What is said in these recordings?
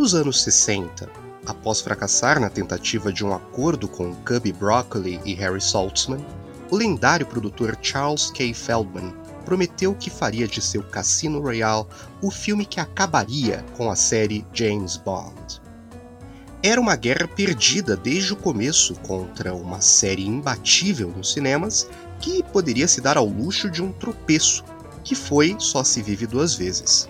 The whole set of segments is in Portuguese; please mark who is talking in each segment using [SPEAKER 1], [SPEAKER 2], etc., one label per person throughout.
[SPEAKER 1] Nos anos 60, após fracassar na tentativa de um acordo com Cubby Broccoli e Harry Saltzman, o lendário produtor Charles K. Feldman prometeu que faria de seu Cassino Royale o filme que acabaria com a série James Bond. Era uma guerra perdida desde o começo contra uma série imbatível nos cinemas que poderia se dar ao luxo de um tropeço, que foi Só se vive duas vezes.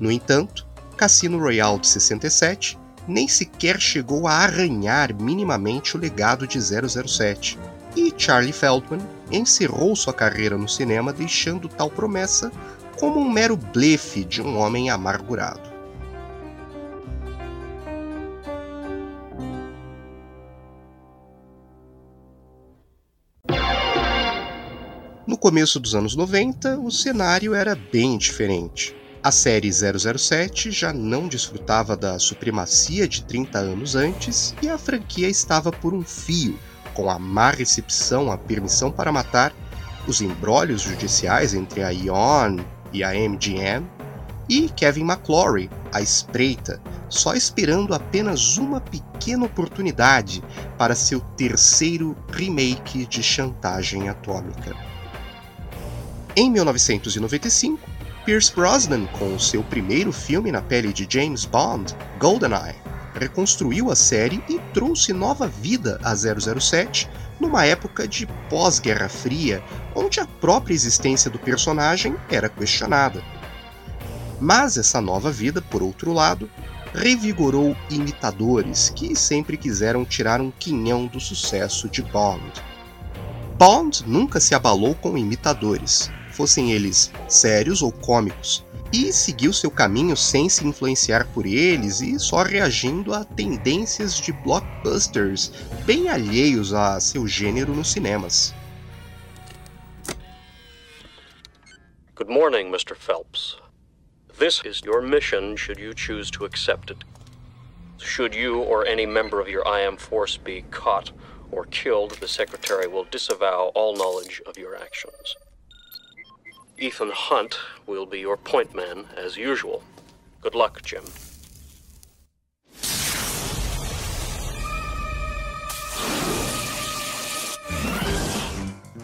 [SPEAKER 1] No entanto, Cassino Royale de 67 nem sequer chegou a arranhar minimamente o legado de 007, e Charlie Feldman encerrou sua carreira no cinema deixando tal promessa como um mero blefe de um homem amargurado. No começo dos anos 90, o cenário era bem diferente. A série 007 já não desfrutava da supremacia de 30 anos antes e a franquia estava por um fio, com a má recepção à permissão para matar, os embrólios judiciais entre a Ion e a MGM, e Kevin McClory, a espreita, só esperando apenas uma pequena oportunidade para seu terceiro remake de Chantagem Atômica. Em 1995, Pierce Brosnan, com seu primeiro filme na pele de James Bond, GoldenEye, reconstruiu a série e trouxe nova vida a 007 numa época de pós-Guerra Fria, onde a própria existência do personagem era questionada. Mas essa nova vida, por outro lado, revigorou imitadores que sempre quiseram tirar um quinhão do sucesso de Bond. Bond nunca se abalou com imitadores, fossem eles sérios ou cômicos, e seguiu seu caminho sem se influenciar por eles e só reagindo a tendências de blockbusters bem alheios a seu gênero nos cinemas.
[SPEAKER 2] Good morning, Mr. Phelps. This is your mission should you choose to accept it. Should you or any member of your IM force be caught or killed, the Secretary will disavow all knowledge of your actions. Ethan Hunt will be your point man as usual. Good luck, Jim.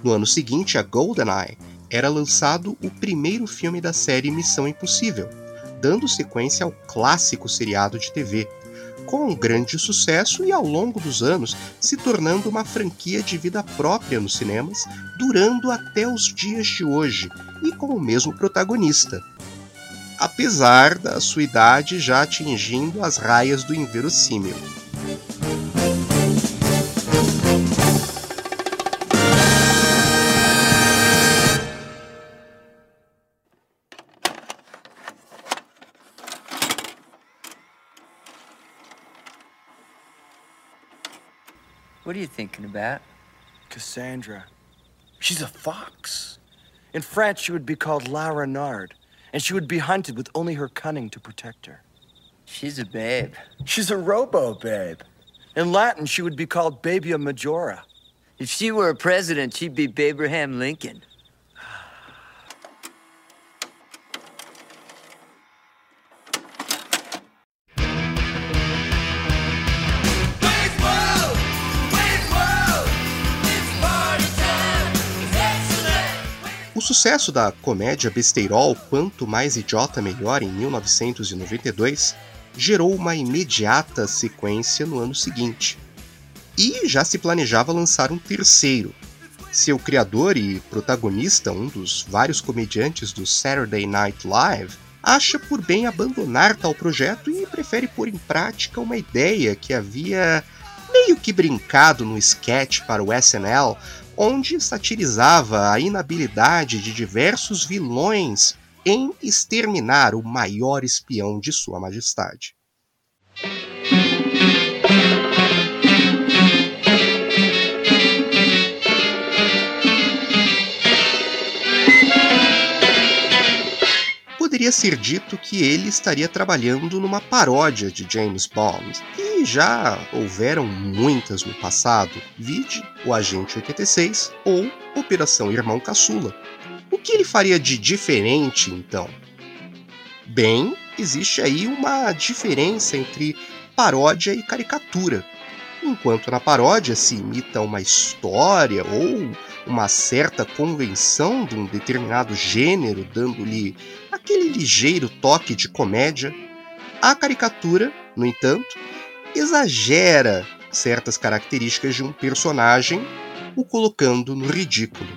[SPEAKER 1] No ano seguinte a GoldenEye, era lançado o primeiro filme da série Missão Impossível, dando sequência ao clássico seriado de TV, com grande sucesso e ao longo dos anos se tornando uma franquia de vida própria nos cinemas, durando até os dias de hoje e com o mesmo protagonista. Apesar da sua idade já atingindo as raias do inverossímil.
[SPEAKER 3] What are you thinking about?
[SPEAKER 4] Cassandra. She's a fox. In France, she would be called La Renard, and she would be hunted with only her cunning to protect her.
[SPEAKER 3] She's a babe.
[SPEAKER 4] She's a robo babe. In Latin, she would be called Babia Majora.
[SPEAKER 3] If she were a president, she'd be Abraham Lincoln.
[SPEAKER 1] Sucesso da comédia besteirol Quanto Mais Idiota Melhor em 1992 gerou uma imediata sequência no ano seguinte. E já se planejava lançar um terceiro. Seu criador e protagonista, um dos vários comediantes do Saturday Night Live, acha por bem abandonar tal projeto e prefere pôr em prática uma ideia que havia meio que brincado no sketch para o SNL onde satirizava a inabilidade de diversos vilões em exterminar o maior espião de Sua Majestade. Poderia ser dito que ele estaria trabalhando numa paródia de James Bond, e já houveram muitas no passado, vide o Agente 86 ou Operação Irmão Caçula. O que ele faria de diferente então? Bem, existe aí uma diferença entre paródia e caricatura. Enquanto na paródia se imita uma história ou uma certa convenção de um determinado gênero, dando-lhe aquele ligeiro toque de comédia, a caricatura, no entanto, exagera certas características de um personagem, o colocando no ridículo.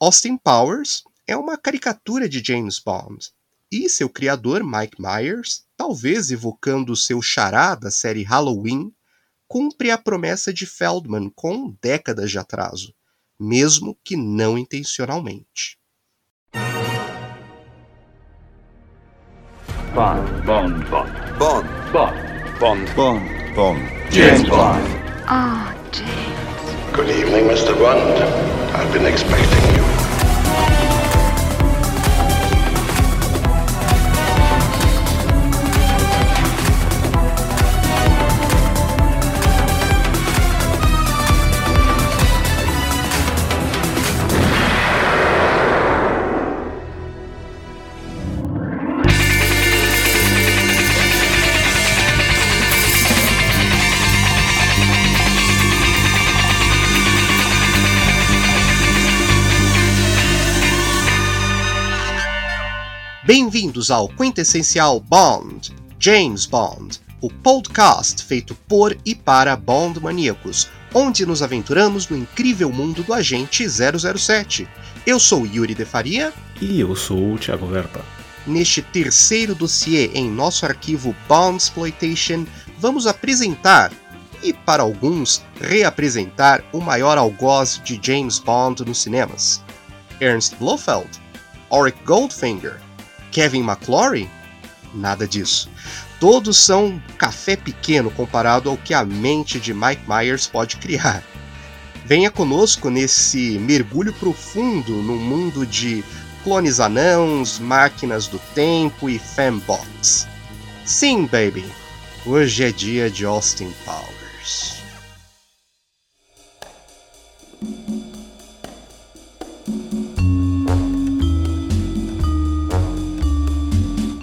[SPEAKER 1] Austin Powers é uma caricatura de James Bond, e seu criador, Mike Myers, talvez evocando seu xará da série Halloween, cumpre a promessa de Feldman com décadas de atraso, mesmo que não intencionalmente.
[SPEAKER 5] Bond, Bond, Bond, Bond, Bond, Bond,
[SPEAKER 6] Bond, Bond,
[SPEAKER 5] James Bond.
[SPEAKER 7] Ah, James.
[SPEAKER 8] Good evening, Mr. Bond. I've been expecting you.
[SPEAKER 1] Bem-vindos ao Quintessencial Bond, James Bond, o podcast feito por e para Bond maníacos, onde nos aventuramos no incrível mundo do agente 007. Eu sou Yuri de Faria.
[SPEAKER 6] E eu sou o Thiago Verpa.
[SPEAKER 1] Neste terceiro dossiê em nosso arquivo Bond Exploitation, vamos apresentar e, para alguns, reapresentar o maior algoz de James Bond nos cinemas: Ernst Blofeld, Auric Goldfinger, Kevin McClory? Nada disso. Todos são café pequeno comparado ao que a mente de Mike Myers pode criar. Venha conosco nesse mergulho profundo no mundo de clones anãos, máquinas do tempo e fembots. Sim, baby, hoje é dia de Austin Powers.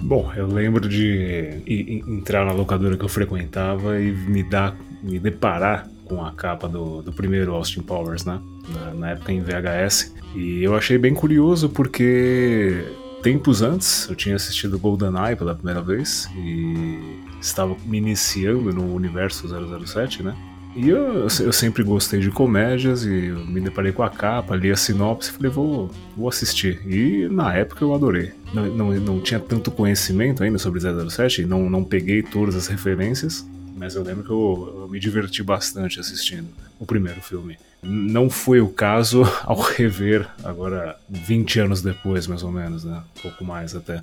[SPEAKER 6] Bom, eu lembro de entrar na locadora que eu frequentava e me dar, me deparar com a capa do, do primeiro Austin Powers, né? Na, na, época em VHS. E eu achei bem curioso porque tempos antes eu tinha assistido GoldenEye pela primeira vez e estava me iniciando no universo 007, né? E eu, eu sempre gostei de comédias e me deparei com a capa, li a sinopse e falei, vou, vou assistir. E na época eu adorei. Não, não, não tinha tanto conhecimento ainda sobre 007, não, não peguei todas as referências, mas eu lembro que eu, eu me diverti bastante assistindo o primeiro filme. Não foi o caso ao rever, agora 20 anos depois, mais ou menos, né? Um pouco mais até.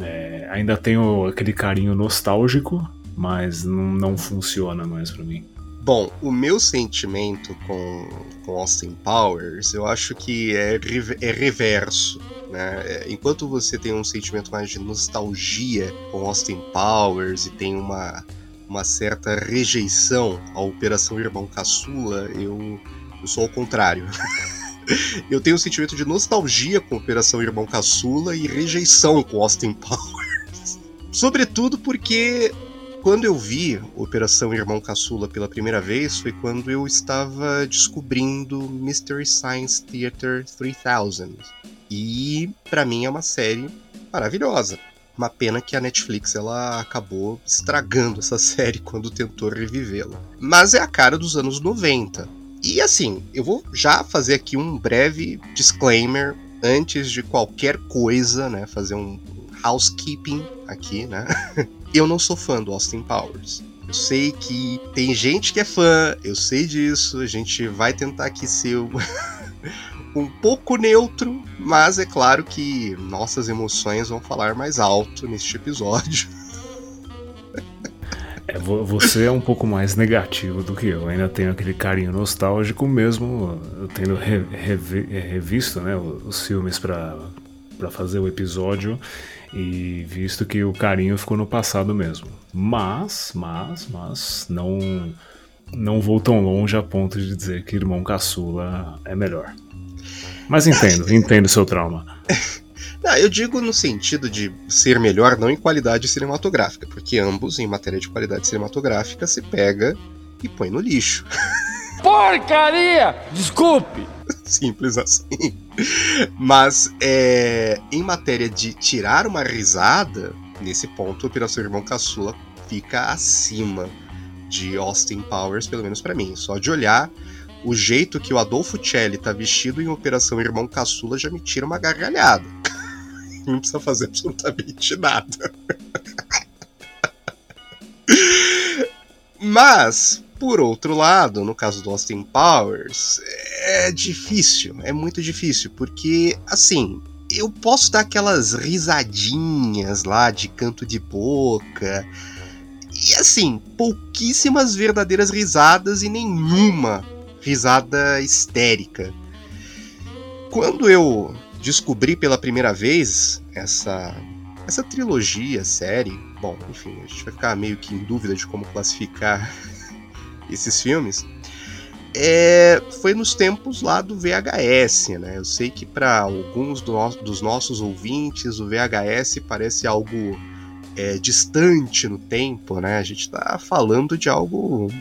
[SPEAKER 6] É, ainda tenho aquele carinho nostálgico, mas não, não funciona mais para mim.
[SPEAKER 1] Bom, o meu sentimento com, com Austin Powers, eu acho que é, é reverso. Né? É, enquanto você tem um sentimento mais de nostalgia com Austin Powers e tem uma, uma certa rejeição à Operação Irmão Caçula, eu, eu sou ao contrário. eu tenho um sentimento de nostalgia com Operação Irmão Caçula e rejeição com Austin Powers. Sobretudo porque quando eu vi Operação Irmão Caçula pela primeira vez foi quando eu estava descobrindo Mystery Science Theater 3000. E para mim é uma série maravilhosa. Uma pena que a Netflix ela acabou estragando essa série quando tentou revivê-la. Mas é a cara dos anos 90. E assim, eu vou já fazer aqui um breve disclaimer antes de qualquer coisa, né? Fazer um housekeeping aqui, né? eu não sou fã do Austin Powers. Eu sei que tem gente que é fã, eu sei disso, a gente vai tentar aqui ser um pouco neutro, mas é claro que nossas emoções vão falar mais alto neste episódio.
[SPEAKER 6] É, você é um pouco mais negativo do que eu. ainda tenho aquele carinho nostálgico mesmo, eu tendo re, revisto né, os filmes para fazer o episódio e visto que o carinho ficou no passado mesmo. Mas, mas, mas, não, não vou tão longe a ponto de dizer que Irmão Caçula é melhor. Mas entendo, entendo seu trauma.
[SPEAKER 1] Não, eu digo no sentido de ser melhor, não em qualidade cinematográfica, porque ambos, em matéria de qualidade cinematográfica, se pega e põe no lixo.
[SPEAKER 9] Porcaria! Desculpe!
[SPEAKER 1] Simples assim. Mas é, em matéria de tirar uma risada, nesse ponto, Operação Irmão Caçula fica acima de Austin Powers, pelo menos para mim. Só de olhar o jeito que o Adolfo Celli tá vestido em Operação Irmão Caçula já me tira uma gargalhada. Não precisa fazer absolutamente nada. Mas, por outro lado, no caso do Austin Powers, é difícil, é muito difícil, porque, assim, eu posso dar aquelas risadinhas lá de canto de boca, e assim, pouquíssimas verdadeiras risadas e nenhuma risada histérica. Quando eu descobri pela primeira vez essa essa trilogia, série, bom, enfim, a gente vai ficar meio que em dúvida de como classificar esses filmes. É, foi nos tempos lá do VHS, né? Eu sei que para alguns do dos nossos ouvintes o VHS parece algo é, distante no tempo, né? A gente está falando de algo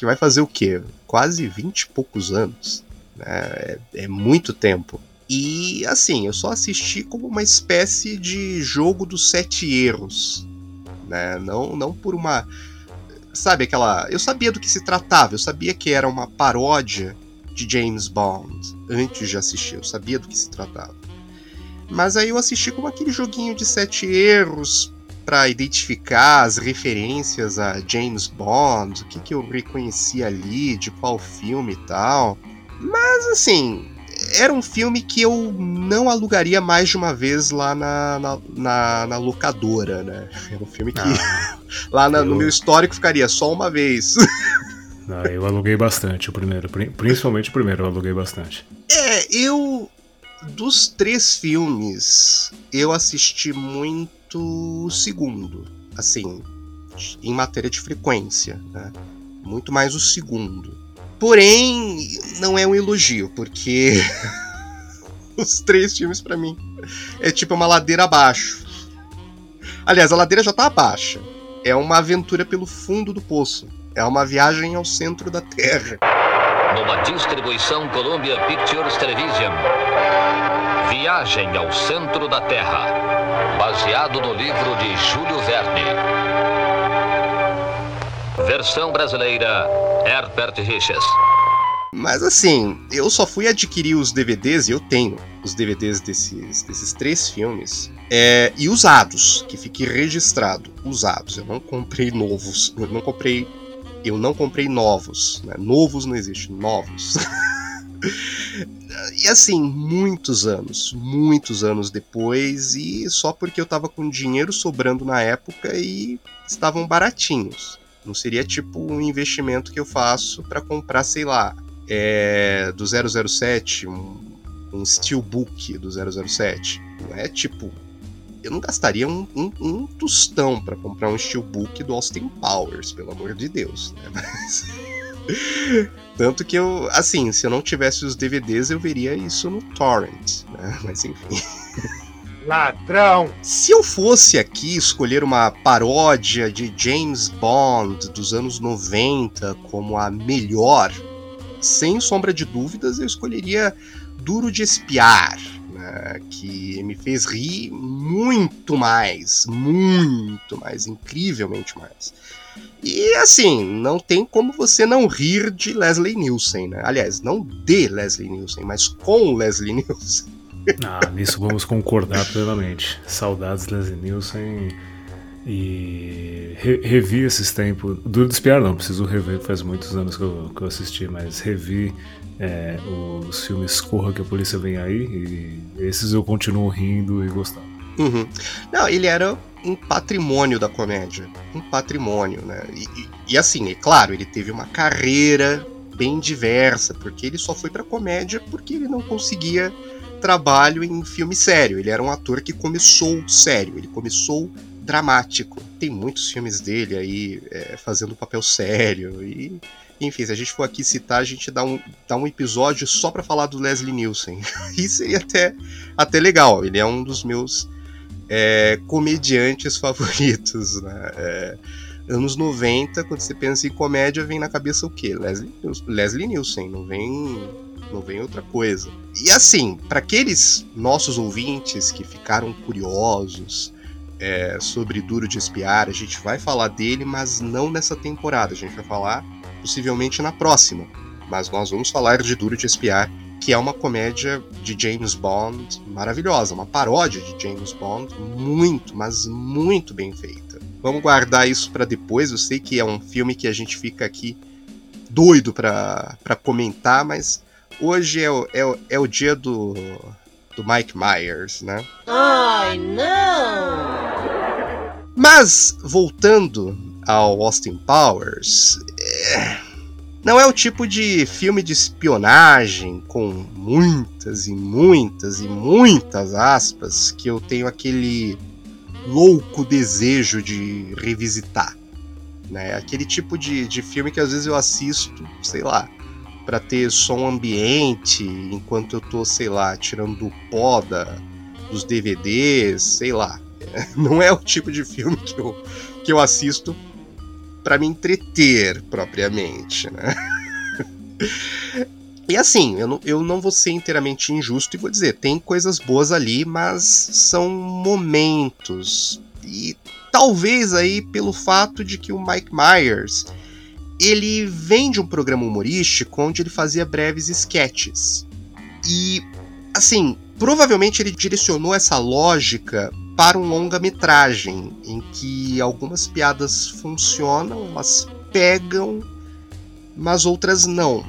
[SPEAKER 1] que vai fazer o quê? Quase 20 e poucos anos. Né? É, é muito tempo. E assim, eu só assisti como uma espécie de jogo dos sete erros. Né? Não, não por uma. Sabe aquela. Eu sabia do que se tratava, eu sabia que era uma paródia de James Bond antes de assistir, eu sabia do que se tratava. Mas aí eu assisti como aquele joguinho de sete erros para identificar as referências a James Bond, o que, que eu reconheci ali, de qual filme e tal. Mas assim, era um filme que eu não alugaria mais de uma vez lá na, na, na, na locadora, né? É um filme que ah, lá na, eu... no meu histórico ficaria só uma vez.
[SPEAKER 6] Ah, eu aluguei bastante o primeiro, principalmente o primeiro eu aluguei bastante.
[SPEAKER 1] É, eu dos três filmes eu assisti muito muito o segundo, assim, em matéria de frequência, né? Muito mais o segundo. Porém, não é um elogio, porque os três filmes para mim é tipo uma ladeira abaixo. Aliás, a ladeira já tá abaixo. É uma aventura pelo fundo do poço. É uma viagem ao centro da Terra.
[SPEAKER 10] Numa distribuição Columbia Pictures Television. Viagem ao centro da Terra baseado no livro de Júlio Verne. Versão brasileira, Herbert Riches.
[SPEAKER 1] Mas assim, eu só fui adquirir os DVDs, e eu tenho os DVDs desses, desses três filmes, é, e usados, que fique registrado, usados. Eu não comprei novos, eu não comprei, eu não comprei novos, né? novos não existe, novos. E assim, muitos anos, muitos anos depois, e só porque eu tava com dinheiro sobrando na época e estavam baratinhos. Não seria tipo um investimento que eu faço para comprar, sei lá, é, do 007, um, um steelbook do 007. Não é tipo. Eu não gastaria um, um, um tostão para comprar um steelbook do Austin Powers, pelo amor de Deus. Né? Mas. Tanto que eu, assim, se eu não tivesse os DVDs, eu veria isso no Torrent, né? Mas enfim.
[SPEAKER 9] Ladrão!
[SPEAKER 1] Se eu fosse aqui escolher uma paródia de James Bond dos anos 90 como a melhor, sem sombra de dúvidas, eu escolheria Duro de Espiar, né? que me fez rir muito mais, muito mais, incrivelmente mais. E assim, não tem como você não rir de Leslie Nielsen, né? Aliás, não de Leslie Nielsen, mas com Leslie Nielsen.
[SPEAKER 6] Ah, nisso vamos concordar plenamente. Saudades Leslie Nielsen e re revi esses tempos. Duro de espiar não, preciso rever, faz muitos anos que eu, que eu assisti, mas revi é, os filmes Corra que a Polícia Vem Aí e esses eu continuo rindo e gostando.
[SPEAKER 1] Uhum. Não, ele era um patrimônio da comédia. Um patrimônio, né? E, e, e, assim, é claro, ele teve uma carreira bem diversa, porque ele só foi pra comédia porque ele não conseguia trabalho em filme sério. Ele era um ator que começou sério, ele começou dramático. Tem muitos filmes dele aí é, fazendo papel sério e Enfim, se a gente for aqui citar, a gente dá um, dá um episódio só para falar do Leslie Nielsen. Isso seria até, até legal. Ele é um dos meus é, comediantes favoritos, né? É, anos 90, quando você pensa em comédia, vem na cabeça o quê? Leslie, Leslie Nielsen, não vem, não vem outra coisa. E assim, para aqueles nossos ouvintes que ficaram curiosos é, sobre Duro de Espiar, a gente vai falar dele, mas não nessa temporada. A gente vai falar possivelmente na próxima. Mas nós vamos falar de Duro de Espiar, que é uma comédia de James Bond maravilhosa, uma paródia de James Bond muito, mas muito bem feita. Vamos guardar isso para depois. Eu sei que é um filme que a gente fica aqui doido para comentar, mas hoje é o, é, o, é o dia do, do Mike Myers, né? Ai, não! Mas, voltando ao Austin Powers, é... não é o tipo de filme de espionagem com muitas e muitas e muitas aspas que eu tenho aquele louco desejo de revisitar. Né? Aquele tipo de, de filme que às vezes eu assisto, sei lá, para ter som ambiente enquanto eu tô, sei lá, tirando pó da, dos DVDs, sei lá. Não é o tipo de filme que eu, que eu assisto para me entreter propriamente, né? E assim, eu não, eu não vou ser inteiramente injusto e vou dizer, tem coisas boas ali, mas são momentos. E talvez aí pelo fato de que o Mike Myers ele vem de um programa humorístico onde ele fazia breves sketches. E assim, provavelmente ele direcionou essa lógica para um longa-metragem em que algumas piadas funcionam, elas pegam, mas outras não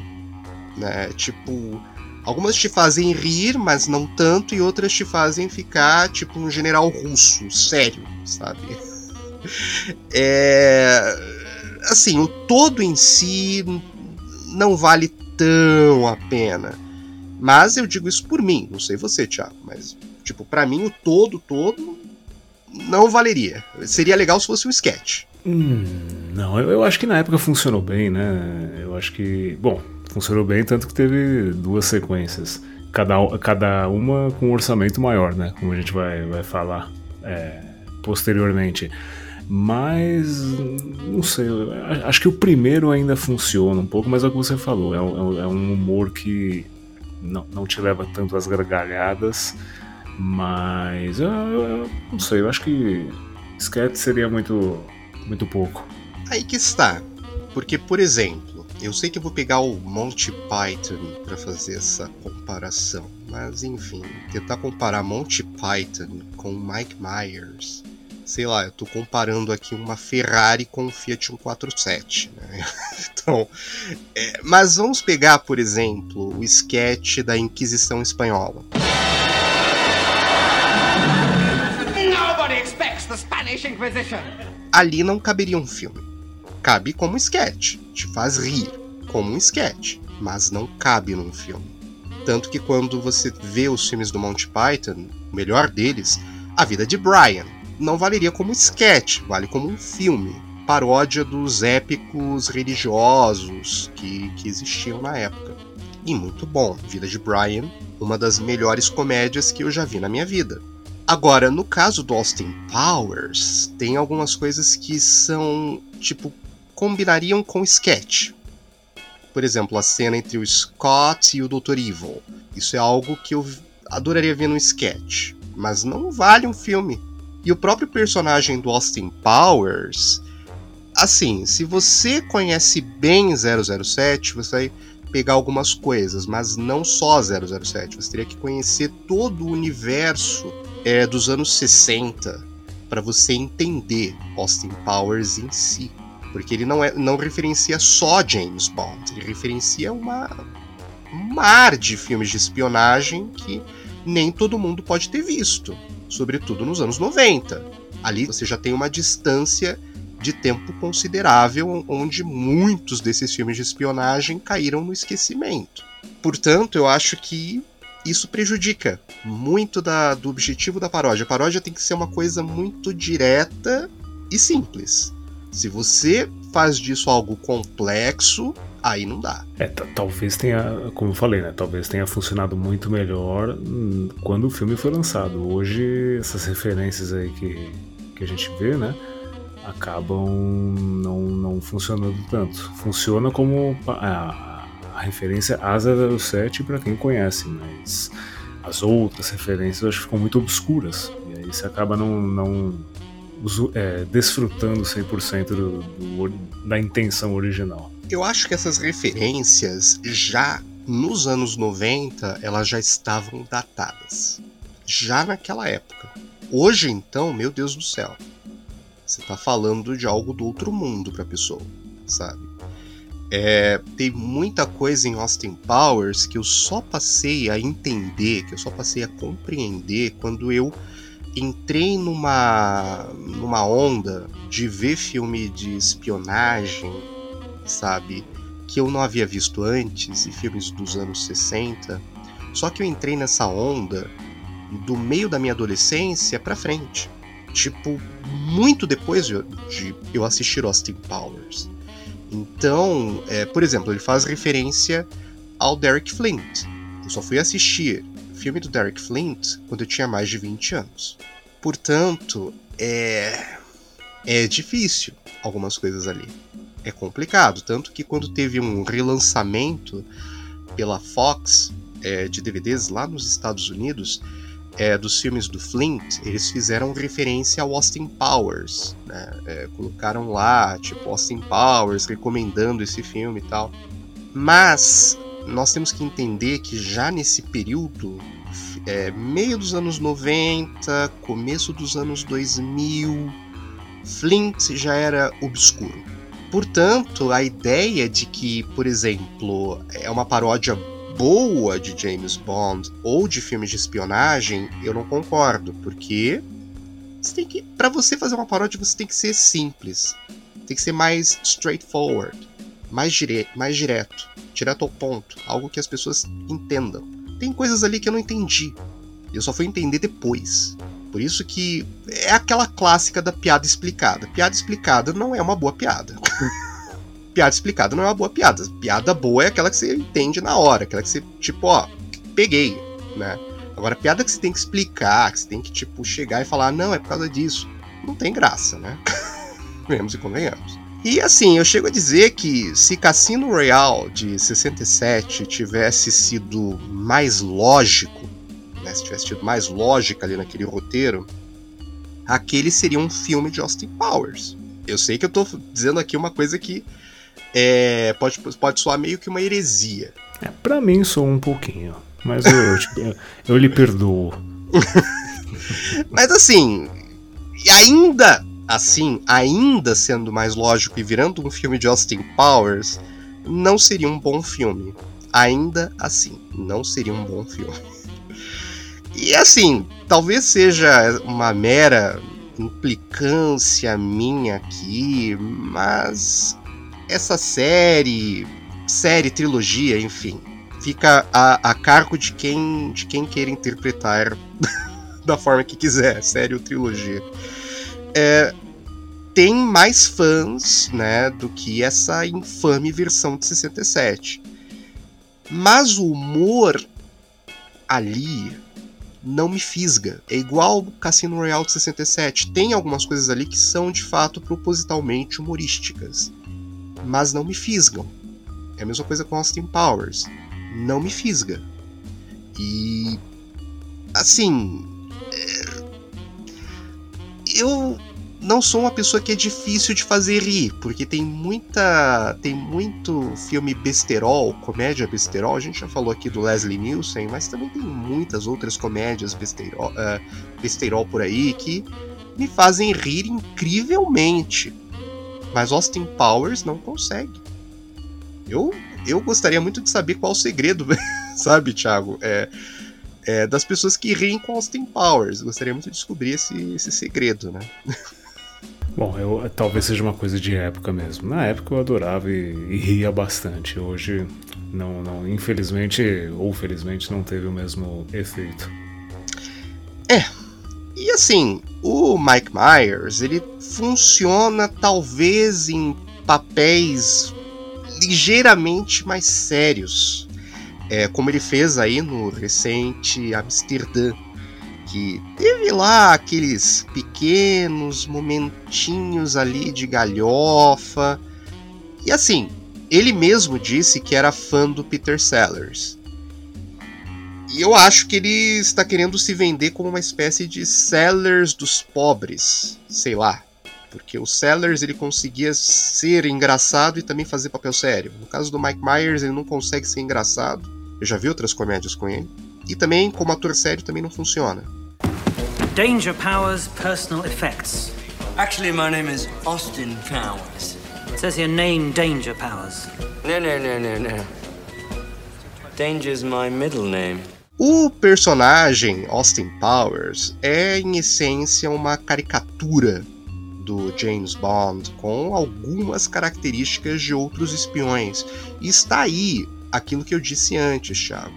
[SPEAKER 1] né? Tipo, algumas te fazem rir, mas não tanto, e outras te fazem ficar tipo um general russo, sério, sabe? É, assim, o todo em si não vale tão a pena. Mas eu digo isso por mim, não sei você, Thiago, mas tipo, para mim o todo todo não valeria. Seria legal se fosse um sketch.
[SPEAKER 6] Hum, não, eu, eu acho que na época funcionou bem, né? Eu acho que, bom, funcionou bem, tanto que teve duas sequências. Cada, cada uma com um orçamento maior, né? Como a gente vai, vai falar é, posteriormente. Mas, não sei, acho que o primeiro ainda funciona um pouco, mas é o que você falou, é um, é um humor que não, não te leva tanto às gargalhadas, mas eu, eu, não sei, eu acho que sketch seria muito, muito pouco.
[SPEAKER 1] Aí que está, porque, por exemplo, eu sei que eu vou pegar o Monty Python para fazer essa comparação, mas enfim, tentar comparar Monty Python com Mike Myers. Sei lá, eu tô comparando aqui uma Ferrari com um Fiat 147, né? então, é, mas vamos pegar, por exemplo, o sketch da Inquisição Espanhola. Ali não caberia um filme cabe como sketch, te faz rir como um sketch, mas não cabe num filme. Tanto que quando você vê os filmes do Monty Python, o melhor deles, A Vida de Brian, não valeria como sketch, vale como um filme, paródia dos épicos religiosos que, que existiam na época. E muito bom, Vida de Brian, uma das melhores comédias que eu já vi na minha vida. Agora, no caso do Austin Powers, tem algumas coisas que são, tipo, combinariam com sketch. Por exemplo, a cena entre o Scott e o Dr. Evil. Isso é algo que eu adoraria ver no sketch, mas não vale um filme. E o próprio personagem do Austin Powers, assim, se você conhece bem 007, você vai pegar algumas coisas, mas não só 007. Você teria que conhecer todo o universo é, dos anos 60 para você entender Austin Powers em si. Porque ele não, é, não referencia só James Bond, ele referencia uma, um mar de filmes de espionagem que nem todo mundo pode ter visto, sobretudo nos anos 90. Ali você já tem uma distância de tempo considerável onde muitos desses filmes de espionagem caíram no esquecimento. Portanto, eu acho que isso prejudica muito da, do objetivo da paródia. A paródia tem que ser uma coisa muito direta e simples. Se você faz disso algo complexo, aí não dá.
[SPEAKER 6] É, talvez tenha, como eu falei, né? Talvez tenha funcionado muito melhor quando o filme foi lançado. Hoje, essas referências aí que, que a gente vê, né? Acabam não, não funcionando tanto. Funciona como a, a referência A007 para quem conhece, mas as outras referências acho que ficam muito obscuras. E aí você acaba não, não é, desfrutando 100% do, do, da intenção original.
[SPEAKER 1] Eu acho que essas referências já nos anos 90 elas já estavam datadas. Já naquela época. Hoje então, meu Deus do céu. Você tá falando de algo do outro mundo pra pessoa, sabe? É, tem muita coisa em Austin Powers que eu só passei a entender, que eu só passei a compreender quando eu entrei numa numa onda de ver filme de espionagem, sabe, que eu não havia visto antes, e filmes dos anos 60. Só que eu entrei nessa onda do meio da minha adolescência para frente. Tipo, muito depois de, eu assistir Austin Powers. Então, é, por exemplo, ele faz referência ao Derek Flint. Eu só fui assistir o filme do Derek Flint quando eu tinha mais de 20 anos. Portanto, é, é difícil algumas coisas ali. É complicado. Tanto que quando teve um relançamento pela Fox é, de DVDs lá nos Estados Unidos, é, dos filmes do Flint, eles fizeram referência ao Austin Powers, né? É, colocaram lá, tipo, Austin Powers recomendando esse filme e tal. Mas nós temos que entender que já nesse período, é, meio dos anos 90, começo dos anos 2000, Flint já era obscuro. Portanto, a ideia de que, por exemplo, é uma paródia boa de James Bond ou de filmes de espionagem, eu não concordo, porque você tem que, para você fazer uma paródia, você tem que ser simples, tem que ser mais straightforward, mais, mais direto, direto ao ponto, algo que as pessoas entendam. Tem coisas ali que eu não entendi, eu só fui entender depois. Por isso que é aquela clássica da piada explicada. Piada explicada não é uma boa piada. Piada explicada não é uma boa piada. Piada boa é aquela que você entende na hora, aquela que você, tipo, ó, peguei, né? Agora, piada que você tem que explicar, que você tem que, tipo, chegar e falar, não, é por causa disso, não tem graça, né? Vemos e convenhamos. E assim, eu chego a dizer que se Cassino Royale de 67 tivesse sido mais lógico, né, se tivesse tido mais lógica ali naquele roteiro, aquele seria um filme de Austin Powers. Eu sei que eu tô dizendo aqui uma coisa que é, pode, pode soar meio que uma heresia.
[SPEAKER 6] É, pra mim sou um pouquinho, mas eu, tipo, eu lhe perdoo.
[SPEAKER 1] mas assim, ainda assim, ainda sendo mais lógico e virando um filme de Austin Powers, não seria um bom filme. Ainda assim, não seria um bom filme. E assim, talvez seja uma mera implicância minha aqui, mas essa série, série, trilogia, enfim, fica a, a cargo de quem, de quem queira interpretar da forma que quiser, série ou trilogia. É, tem mais fãs, né, do que essa infame versão de 67. Mas o humor ali não me fisga. É igual o Cassino Royale de 67. Tem algumas coisas ali que são de fato propositalmente humorísticas mas não me fisgam. É a mesma coisa com Austin Powers. Não me fisga. E. Assim. É, eu não sou uma pessoa que é difícil de fazer rir, porque tem muita. tem muito filme besterol, comédia besterol. A gente já falou aqui do Leslie Nielsen, mas também tem muitas outras comédias besterol, uh, besterol por aí que me fazem rir incrivelmente. Mas Austin Powers não consegue. Eu, eu gostaria muito de saber qual o segredo, sabe, Thiago? É, é, das pessoas que riem com Austin Powers. Gostaria muito de descobrir esse, esse segredo, né?
[SPEAKER 6] Bom, eu, talvez seja uma coisa de época mesmo. Na época eu adorava e, e, ria bastante. Hoje, não, não, infelizmente ou felizmente, não teve o mesmo efeito.
[SPEAKER 1] É, e assim, o Mike Myers, ele funciona talvez em papéis ligeiramente mais sérios, é, como ele fez aí no recente Amsterdã, que teve lá aqueles pequenos momentinhos ali de galhofa. E assim, ele mesmo disse que era fã do Peter Sellers. E eu acho que ele está querendo se vender como uma espécie de Sellers dos pobres, sei lá. Porque o Sellers ele conseguia ser engraçado e também fazer papel sério. No caso do Mike Myers, ele não consegue ser engraçado. Eu já vi outras comédias com ele. E também, como ator sério, também não funciona.
[SPEAKER 11] Danger Powers Personal Effects.
[SPEAKER 12] Actually, my name is Austin Powers.
[SPEAKER 11] It says here name Danger Powers.
[SPEAKER 12] No, no, no, no, no. Danger's my middle name.
[SPEAKER 1] O personagem Austin Powers é, em essência, uma caricatura do James Bond com algumas características de outros espiões. E está aí aquilo que eu disse antes, Thiago,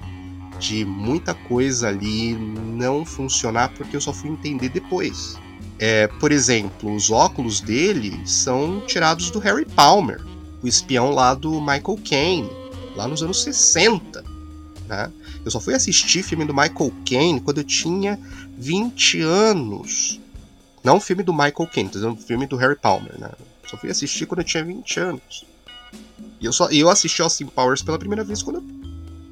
[SPEAKER 1] de muita coisa ali não funcionar porque eu só fui entender depois. É, por exemplo, os óculos dele são tirados do Harry Palmer, o espião lá do Michael Caine, lá nos anos 60. Né? Eu só fui assistir filme do Michael Caine quando eu tinha 20 anos. Não filme do Michael Caine, tô dizendo filme do Harry Palmer, né? Só fui assistir quando eu tinha 20 anos. E eu, só, eu assisti Austin Powers pela primeira vez quando eu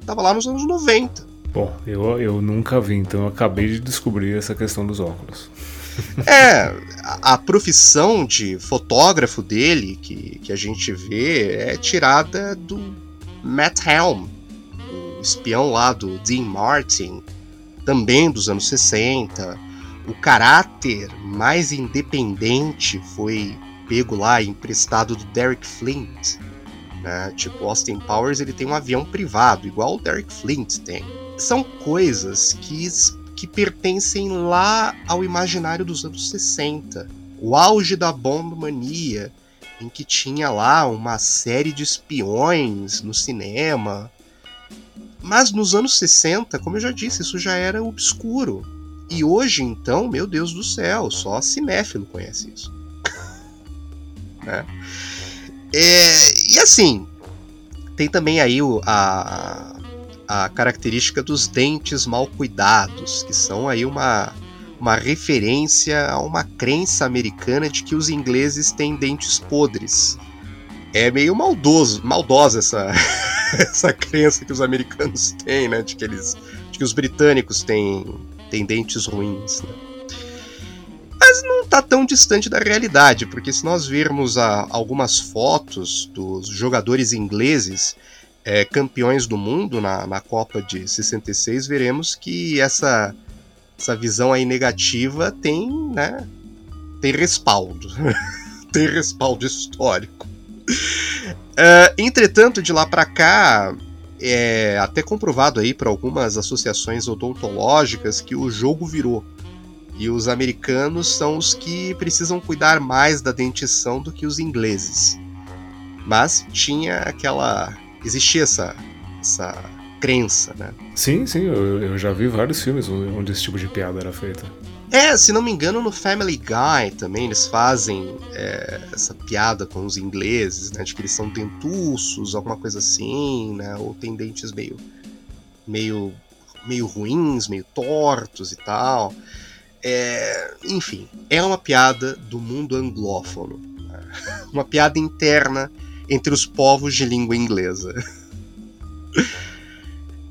[SPEAKER 1] tava lá nos anos 90.
[SPEAKER 6] Bom, eu, eu nunca vi, então eu acabei de descobrir essa questão dos óculos.
[SPEAKER 1] É, a, a, profissão de fotógrafo dele, que, que a gente vê, é tirada do Matt Helm, espião lá do Dean Martin, também dos anos 60 o caráter mais independente foi pego lá, emprestado do Derek Flint. Né? Tipo, Austin Powers ele tem um avião privado, igual o Derek Flint tem. São coisas que, que pertencem lá ao imaginário dos anos 60. O auge da bombomania, em que tinha lá uma série de espiões no cinema. Mas nos anos 60, como eu já disse, isso já era obscuro. E hoje, então, meu Deus do céu, só cinéfilo conhece isso. né? É, e assim, tem também aí a, a característica dos dentes mal cuidados, que são aí uma, uma referência a uma crença americana de que os ingleses têm dentes podres. É meio maldoso, maldosa essa, essa crença que os americanos têm, né? De que eles, de que os britânicos têm tem dentes ruins. Né? Mas não está tão distante da realidade, porque se nós virmos a, algumas fotos dos jogadores ingleses é, campeões do mundo na, na Copa de 66, veremos que essa, essa visão aí negativa tem, né, tem respaldo. tem respaldo histórico. Uh, entretanto, de lá para cá, é até comprovado aí por algumas associações odontológicas que o jogo virou. E os americanos são os que precisam cuidar mais da dentição do que os ingleses. Mas tinha aquela. existia essa, essa crença, né?
[SPEAKER 6] Sim, sim, eu, eu já vi vários filmes onde esse tipo de piada era feita.
[SPEAKER 1] É, se não me engano, no Family Guy também eles fazem é, essa piada com os ingleses, né? De que eles são dentuços, alguma coisa assim, né? Ou tem dentes meio, meio, meio ruins, meio tortos e tal. É, enfim, é uma piada do mundo anglófono. Né? Uma piada interna entre os povos de língua inglesa.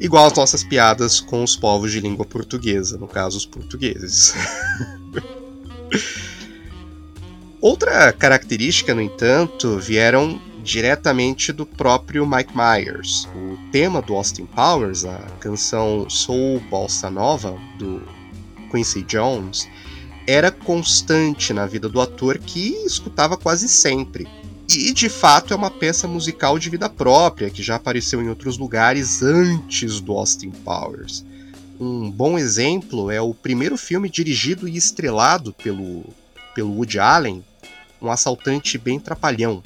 [SPEAKER 1] igual as nossas piadas com os povos de língua portuguesa, no caso os portugueses. Outra característica, no entanto, vieram diretamente do próprio Mike Myers. O tema do Austin Powers, a canção Soul Bossa Nova do Quincy Jones, era constante na vida do ator que escutava quase sempre. E de fato é uma peça musical de vida própria, que já apareceu em outros lugares antes do Austin Powers. Um bom exemplo é o primeiro filme dirigido e estrelado pelo, pelo Woody Allen, Um Assaltante Bem Trapalhão,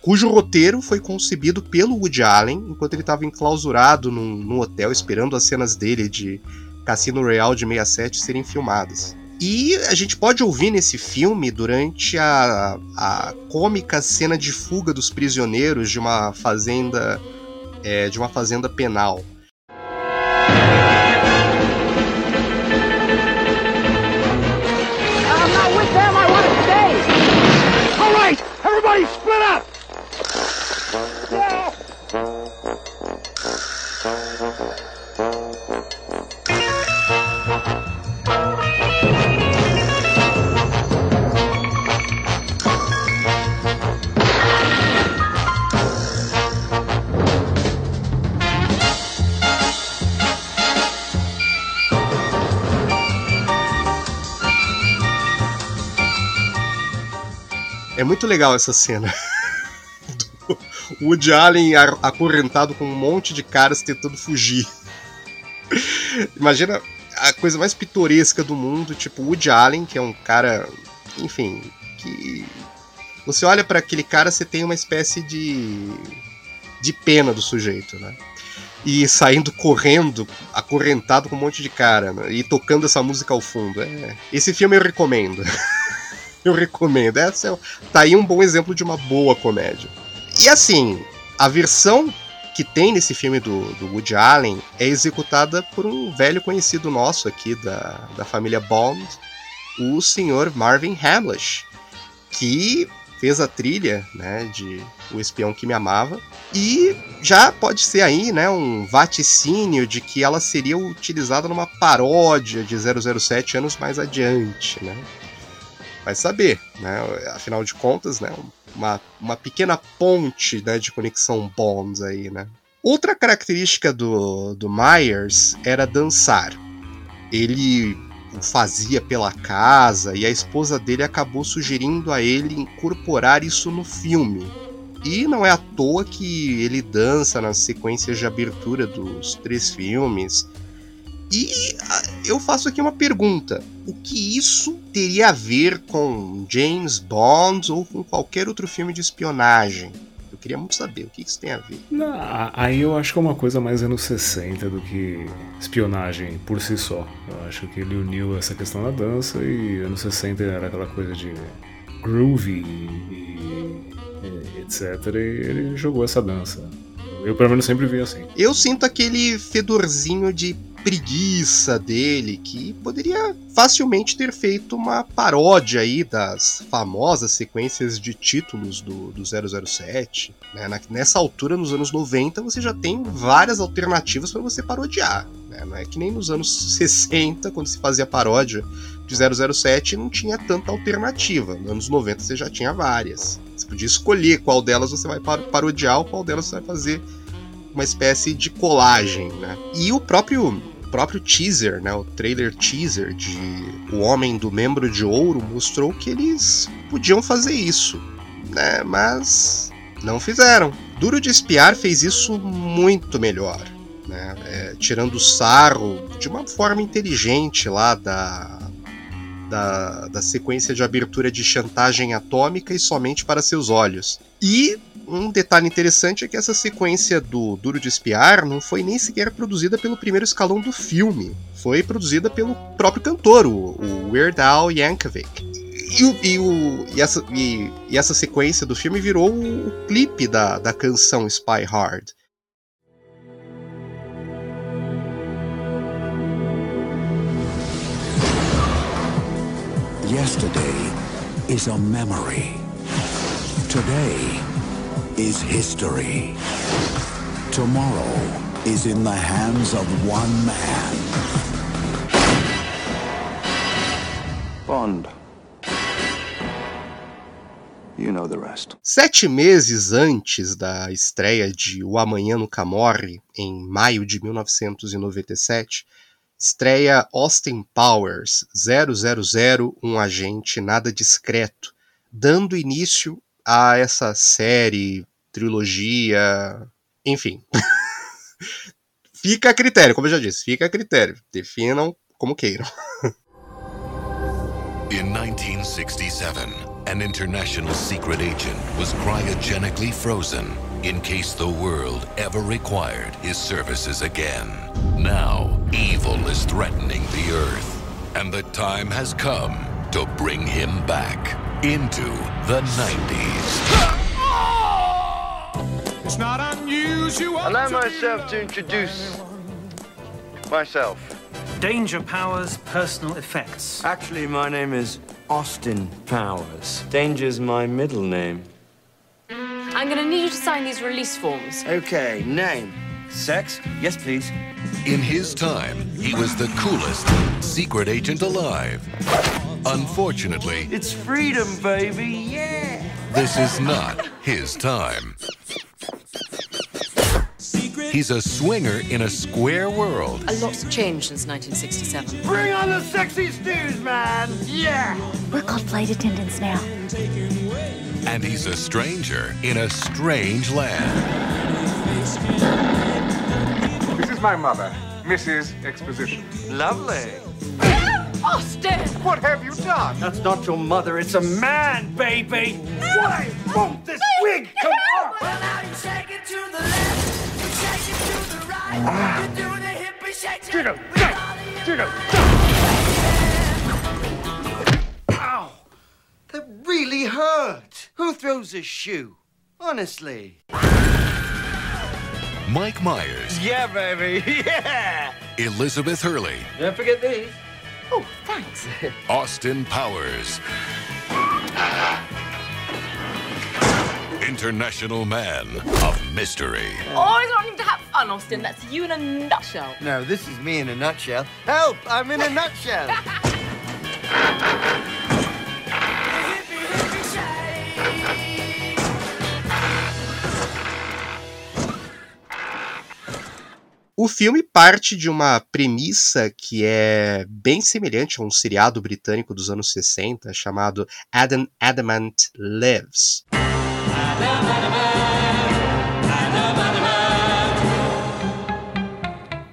[SPEAKER 1] cujo roteiro foi concebido pelo Woody Allen enquanto ele estava enclausurado num, num hotel esperando as cenas dele de Cassino Royale de 67 serem filmadas. E a gente pode ouvir nesse filme durante a, a cômica cena de fuga dos prisioneiros de uma fazenda é, de uma fazenda penal. É muito legal essa cena. o Woody Allen acorrentado com um monte de caras tentando fugir. Imagina a coisa mais pitoresca do mundo, tipo Woody Allen, que é um cara, enfim, que você olha para aquele cara, você tem uma espécie de de pena do sujeito, né? E saindo correndo, acorrentado com um monte de cara, né? e tocando essa música ao fundo. É, esse filme eu recomendo. eu recomendo. Essa é, tá aí um bom exemplo de uma boa comédia. E assim, a versão que tem nesse filme do, do Woody Allen é executada por um velho conhecido nosso aqui da, da família Bond, o senhor Marvin Hamlish, que fez a trilha né, de O Espião que Me Amava. E já pode ser aí né, um vaticínio de que ela seria utilizada numa paródia de 007 anos mais adiante. Né? Vai saber, né? Afinal de contas, né? Uma, uma pequena ponte né, de conexão Bonds aí, né? Outra característica do, do Myers era dançar. Ele o fazia pela casa e a esposa dele acabou sugerindo a ele incorporar isso no filme. E não é à toa que ele dança nas sequências de abertura dos três filmes, e ah, eu faço aqui uma pergunta: o que isso teria a ver com James Bond ou com qualquer outro filme de espionagem? Eu queria muito saber o que isso tem a ver.
[SPEAKER 6] Não, aí eu acho que é uma coisa mais anos 60 do que espionagem por si só. Eu acho que ele uniu essa questão da dança e anos 60 era aquela coisa de groovy e, e etc. E ele jogou essa dança. Eu pelo menos sempre vi assim.
[SPEAKER 1] Eu sinto aquele fedorzinho de preguiça dele, que poderia facilmente ter feito uma paródia aí das famosas sequências de títulos do, do 007. Né? Nessa altura, nos anos 90, você já tem várias alternativas para você parodiar. Né? Não é que nem nos anos 60, quando se fazia paródia de 007, não tinha tanta alternativa. Nos anos 90 você já tinha várias. Você podia escolher qual delas você vai parodiar ou qual delas você vai fazer uma espécie de colagem, né? E o próprio próprio teaser, né, o trailer teaser de O Homem do Membro de Ouro mostrou que eles podiam fazer isso, né, mas não fizeram. Duro de Espiar fez isso muito melhor, né, é, tirando sarro de uma forma inteligente lá da, da, da sequência de abertura de chantagem atômica e somente para seus olhos. E um detalhe interessante é que essa sequência do Duro de Espiar não foi nem sequer produzida pelo primeiro escalão do filme. Foi produzida pelo próprio cantor, o, Weird Al Yankovic. E, e, o, e, essa, e, essa sequência do filme virou o, o clipe da, da canção Spy Hard.
[SPEAKER 13] Yesterday is a memory. Today is history. Tomorrow is in the hands of one man.
[SPEAKER 5] Bond. You know the rest.
[SPEAKER 1] Sete meses antes da estreia de O Amanhã Nunca Morre, em maio de 1997, estreia Austin Powers 000, um agente nada discreto, dando início a essa série, trilogia, enfim. fica a critério, como eu já disse, fica a critério. Definam como queiram.
[SPEAKER 14] In 1967, an international secret agent was cryogenically frozen in case the world ever required his services again. Now, evil is threatening the Earth. and the time has come to bring him back into the 90s.
[SPEAKER 15] It's not unusual.
[SPEAKER 12] Allow myself to introduce myself.
[SPEAKER 11] Danger Powers personal effects.
[SPEAKER 12] Actually, my name is Austin Powers. Danger's my middle name.
[SPEAKER 16] I'm gonna need you to sign these release forms.
[SPEAKER 12] Okay, name. Sex? Yes, please.
[SPEAKER 14] In his time, he was the coolest secret agent alive. Unfortunately,
[SPEAKER 12] It's freedom, baby. Yeah.
[SPEAKER 14] this is not his time. He's a swinger in a square world.
[SPEAKER 16] A lot's changed since 1967.
[SPEAKER 12] Bring on the sexy stews, man. Yeah.
[SPEAKER 7] We're called flight attendants now.
[SPEAKER 14] And he's a stranger in a strange land.
[SPEAKER 17] This is my mother, Mrs. Exposition.
[SPEAKER 12] Lovely.
[SPEAKER 16] Austin!
[SPEAKER 17] What have you done?
[SPEAKER 4] That's not your mother, it's a man, baby!
[SPEAKER 17] Why won't this wig come off?
[SPEAKER 15] Well, now you shake it to the left, you shake it to the right. You do the hippie shake.
[SPEAKER 17] Jiggle, jiggle,
[SPEAKER 12] Ow! That really hurt. Who throws a shoe? Honestly.
[SPEAKER 14] Mike Myers,
[SPEAKER 12] Yeah, baby. Yeah.
[SPEAKER 14] Elizabeth Hurley,
[SPEAKER 12] Don't forget these.
[SPEAKER 16] Oh, thanks.
[SPEAKER 14] Austin Powers. International Man of Mystery.
[SPEAKER 16] Oh, Always wanting to have fun, Austin. That's you in a nutshell.
[SPEAKER 12] No, this is me in a nutshell. Help! I'm in a nutshell.
[SPEAKER 1] O filme parte de uma premissa que é bem semelhante a um seriado britânico dos anos 60 chamado Adam Adamant Lives.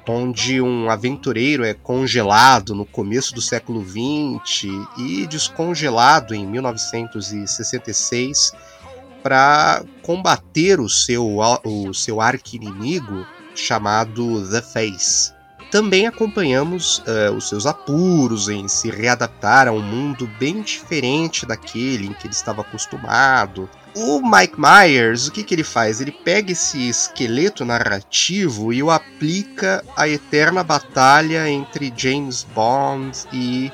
[SPEAKER 1] Onde um aventureiro é congelado no começo do século XX e descongelado em 1966 para combater o seu, o seu arqui-inimigo chamado The Face. Também acompanhamos uh, os seus apuros em se readaptar a um mundo bem diferente daquele em que ele estava acostumado. O Mike Myers, o que, que ele faz? Ele pega esse esqueleto narrativo e o aplica à eterna batalha entre James Bond e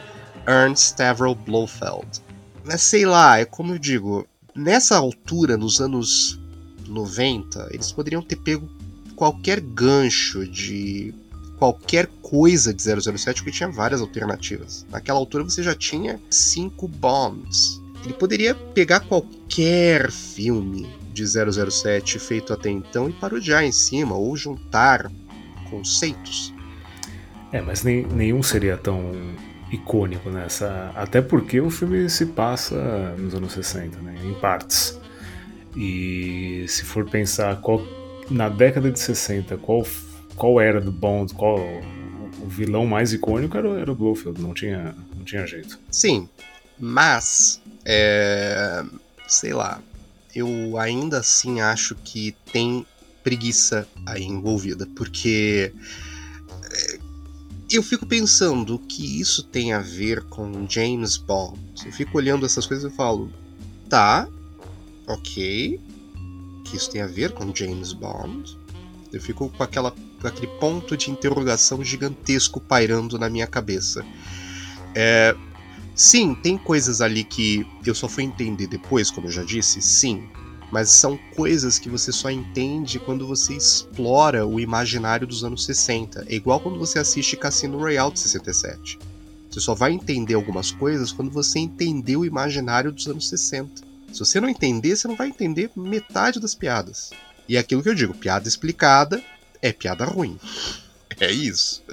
[SPEAKER 1] Ernst Stavro Blofeld. Mas sei lá, é como eu digo, nessa altura, nos anos 90, eles poderiam ter pego qualquer gancho de qualquer coisa de 007, porque tinha várias alternativas. Naquela altura você já tinha cinco Bonds. Ele poderia pegar qualquer filme de 007 feito até então e parodiar em cima, ou juntar conceitos.
[SPEAKER 6] É, mas nem, nenhum seria tão icônico nessa. Até porque o filme se passa nos anos 60, né? Em partes. E se for pensar qual na década de 60, qual, qual era do Bond, qual o vilão mais icônico era, era o Blofeld, não tinha, não tinha jeito.
[SPEAKER 1] Sim, mas, é, sei lá, eu ainda assim acho que tem preguiça aí envolvida, porque é, eu fico pensando que isso tem a ver com James Bond. Eu fico olhando essas coisas e falo, tá, ok, que isso tem a ver com James Bond. Eu fico com, aquela, com aquele ponto de interrogação gigantesco pairando na minha cabeça. É, sim, tem coisas ali que eu só fui entender depois, como eu já disse, sim. Mas são coisas que você só entende quando você explora o imaginário dos anos 60. É igual quando você assiste Cassino Royale de 67. Você só vai entender algumas coisas quando você entender o imaginário dos anos 60. Se você não entender, você não vai entender metade das piadas. E é aquilo que eu digo, piada explicada é piada ruim. É isso.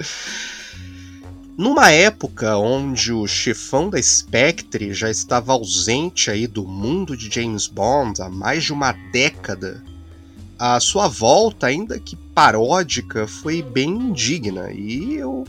[SPEAKER 1] Numa época onde o chefão da Spectre já estava ausente aí do mundo de James Bond há mais de uma década, a sua volta, ainda que paródica, foi bem indigna. E eu,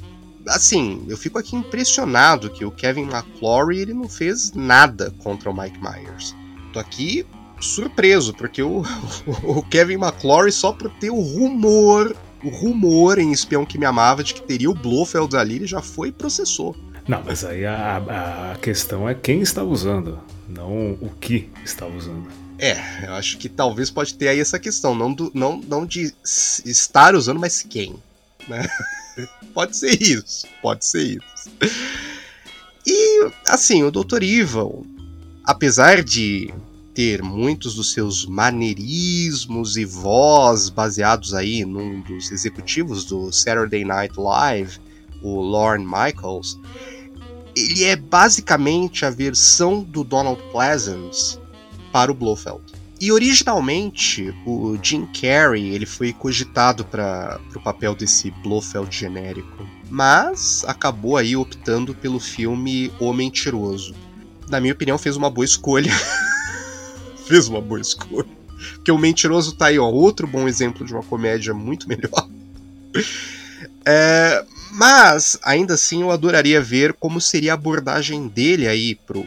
[SPEAKER 1] assim, eu fico aqui impressionado que o Kevin McClory ele não fez nada contra o Mike Myers. Tô aqui surpreso, porque o, o Kevin McClory, só por ter o rumor, o rumor em Espião que Me Amava de que teria o Blofeld ali, ele já foi e processou.
[SPEAKER 6] Não, mas aí a, a questão é quem está usando, não o que está usando.
[SPEAKER 1] É, eu acho que talvez pode ter aí essa questão, não, do, não, não de estar usando, mas quem. Né? pode ser isso, pode ser isso. E, assim, o Dr. Evil, apesar de ter muitos dos seus maneirismos e voz baseados aí num dos executivos do Saturday Night Live, o Lorne Michaels, ele é basicamente a versão do Donald Pleasance para o Blofeld. E originalmente o Jim Carrey ele foi cogitado para o papel desse Blofeld genérico, mas acabou aí optando pelo filme O Mentiroso. Na minha opinião fez uma boa escolha. fez uma boa escolha. Porque o Mentiroso tá aí, ó, outro bom exemplo de uma comédia muito melhor. É, mas, ainda assim, eu adoraria ver como seria a abordagem dele aí pro,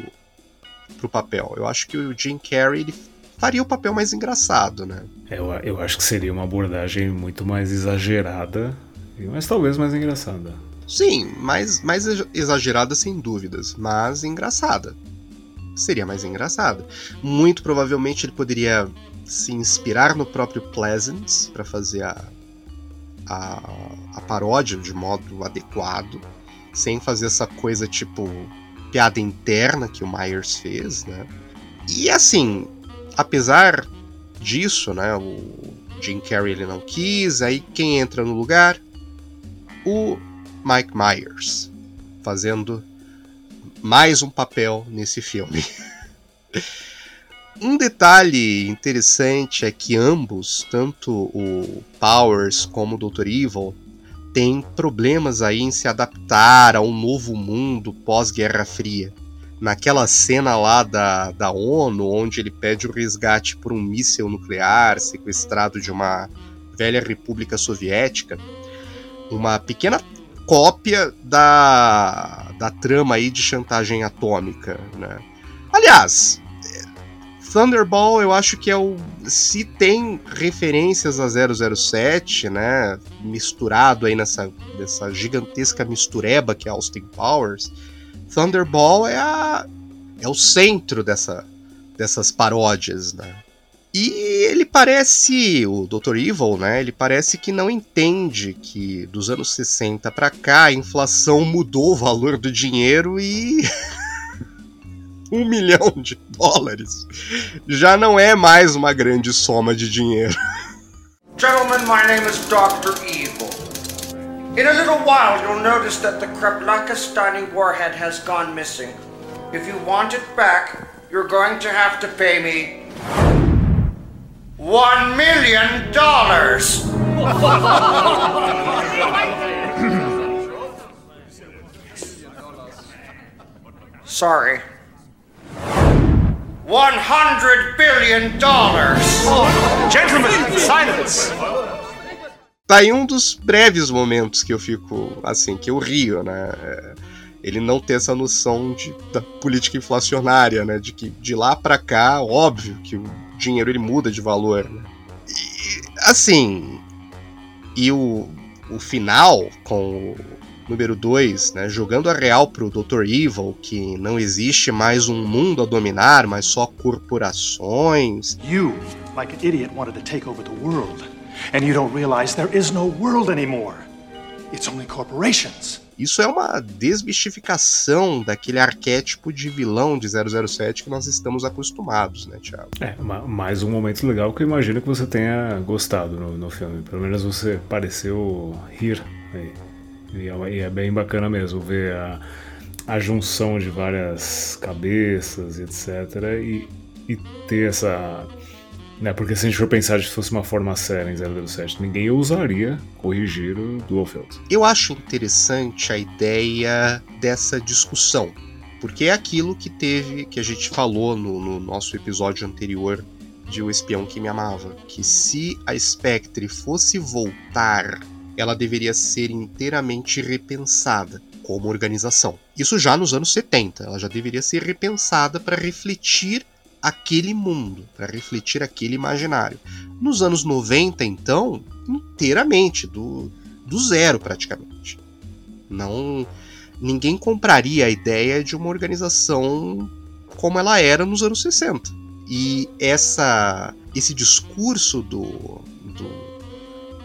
[SPEAKER 1] pro papel. Eu acho que o Jim Carrey ele faria o papel mais engraçado, né?
[SPEAKER 6] Eu, eu acho que seria uma abordagem muito mais exagerada, mas talvez mais engraçada.
[SPEAKER 1] Sim, mais, mais exagerada sem dúvidas, mas engraçada. Seria mais engraçada. Muito provavelmente ele poderia se inspirar no próprio Pleasance para fazer a, a, a paródia de modo adequado, sem fazer essa coisa tipo piada interna que o Myers fez, né? E assim, apesar disso, né, o Jim Carrey ele não quis, aí quem entra no lugar? O Mike Myers, fazendo mais um papel nesse filme. um detalhe interessante é que ambos, tanto o Powers como o Dr. Evil, têm problemas aí em se adaptar a um novo mundo pós-Guerra Fria naquela cena lá da, da ONU, onde ele pede o resgate por um míssil nuclear sequestrado de uma velha república soviética, uma pequena cópia da, da trama aí de chantagem atômica, né? Aliás, Thunderball eu acho que é o se tem referências a 007, né, misturado aí nessa, nessa gigantesca mistureba que é Austin Powers, Thunderball é, a, é o centro dessa, dessas paródias, né? E ele parece, o Dr. Evil, né? Ele parece que não entende que dos anos 60 para cá a inflação mudou o valor do dinheiro e. um milhão de dólares já não é mais uma grande soma de dinheiro.
[SPEAKER 18] Gentlemen, my name is Dr. Evil. In a little while, you'll notice that the Kreplakistani warhead has gone missing. If you want it back, you're going to have to pay me one million dollars. Sorry. One hundred billion dollars.
[SPEAKER 11] Gentlemen, silence.
[SPEAKER 1] tá aí um dos breves momentos que eu fico, assim, que eu rio, né? É, ele não ter essa noção de, da política inflacionária, né? De que de lá para cá, óbvio que o dinheiro ele muda de valor, né? E, assim, e o, o final com o número 2, né, jogando a real pro Dr. Evil, que não existe mais um mundo a dominar, mas só corporações.
[SPEAKER 11] You, like an idiot, wanted to take over the world. And you don't realize there is no world anymore. It's only corporations.
[SPEAKER 1] Isso é uma desmistificação daquele arquétipo de vilão de 007 que nós estamos acostumados, né, Thiago?
[SPEAKER 6] É, mais um momento legal que eu imagino que você tenha gostado no, no filme. Pelo menos você pareceu rir. E, é, e é bem bacana mesmo ver a, a junção de várias cabeças, etc. E, e ter essa né? Porque se a gente for pensar se fosse uma forma séria em 007, ninguém usaria corrigir o Blofeld.
[SPEAKER 1] Eu acho interessante a ideia dessa discussão, porque é aquilo que teve, que a gente falou no, no nosso episódio anterior de O Espião que Me Amava, que se a Spectre fosse voltar, ela deveria ser inteiramente repensada como organização. Isso já nos anos 70, ela já deveria ser repensada para refletir aquele mundo, para refletir aquele imaginário. Nos anos 90, então, inteiramente, do, do zero praticamente. Não ninguém compraria a ideia de uma organização como ela era nos anos 60. E essa, esse discurso do, do,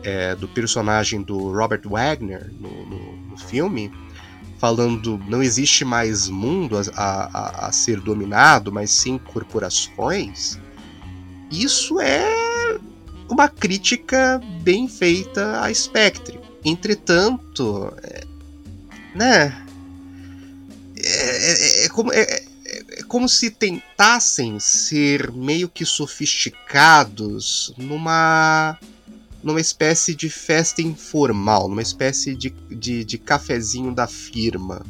[SPEAKER 1] é, do personagem do Robert Wagner no, no, no, filme, falando não existe mais mundo a, a, a ser dominado, mas sim corporações, isso é uma crítica bem feita a Spectre. Entretanto, é, né? É, é, é como, é, é como se tentassem ser meio que sofisticados numa numa espécie de festa informal, numa espécie de, de, de cafezinho da firma.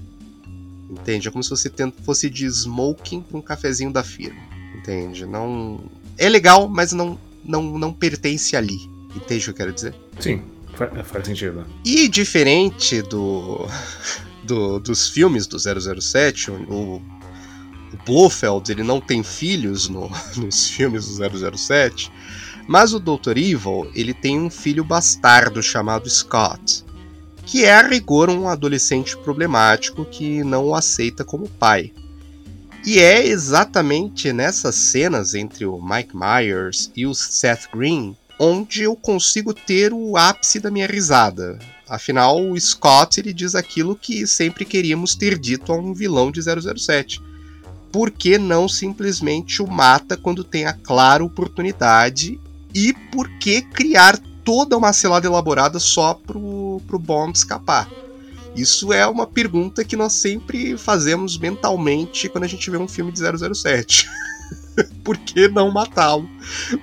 [SPEAKER 1] Entende? É como se você fosse de smoking para um cafezinho da firma. Entende? Não. É legal, mas não, não, não pertence ali. Entende o que eu quero dizer?
[SPEAKER 6] Sim, faz, faz sentido.
[SPEAKER 1] E diferente do, do dos filmes do 007, o, o Blofeld ele não tem filhos no, nos filmes do 007, mas o Dr. Evil ele tem um filho bastardo chamado Scott, que é a rigor um adolescente problemático que não o aceita como pai. E é exatamente nessas cenas entre o Mike Myers e o Seth Green onde eu consigo ter o ápice da minha risada. Afinal, o Scott ele diz aquilo que sempre queríamos ter dito a um vilão de 007 por que não simplesmente o mata quando tem a clara oportunidade? E por que criar toda uma cilada elaborada só pro, pro Bond escapar? Isso é uma pergunta que nós sempre fazemos mentalmente quando a gente vê um filme de 007. por que não matá-lo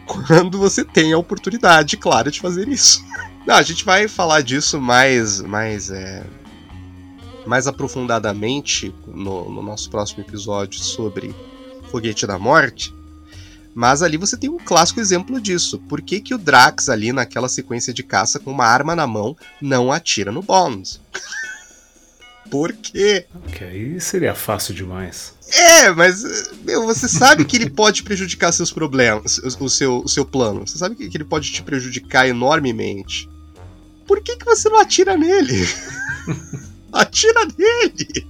[SPEAKER 1] quando você tem a oportunidade clara de fazer isso? Não, a gente vai falar disso mais, mais é, mais aprofundadamente no, no nosso próximo episódio sobre Foguete da Morte. Mas ali você tem um clássico exemplo disso. Por que, que o Drax, ali naquela sequência de caça com uma arma na mão, não atira no Bond? Por quê?
[SPEAKER 6] Ok, aí seria fácil demais.
[SPEAKER 1] É, mas meu, você sabe que ele pode prejudicar seus problemas, o seu, o seu plano. Você sabe que, que ele pode te prejudicar enormemente. Por que, que você não atira nele? Atira nele!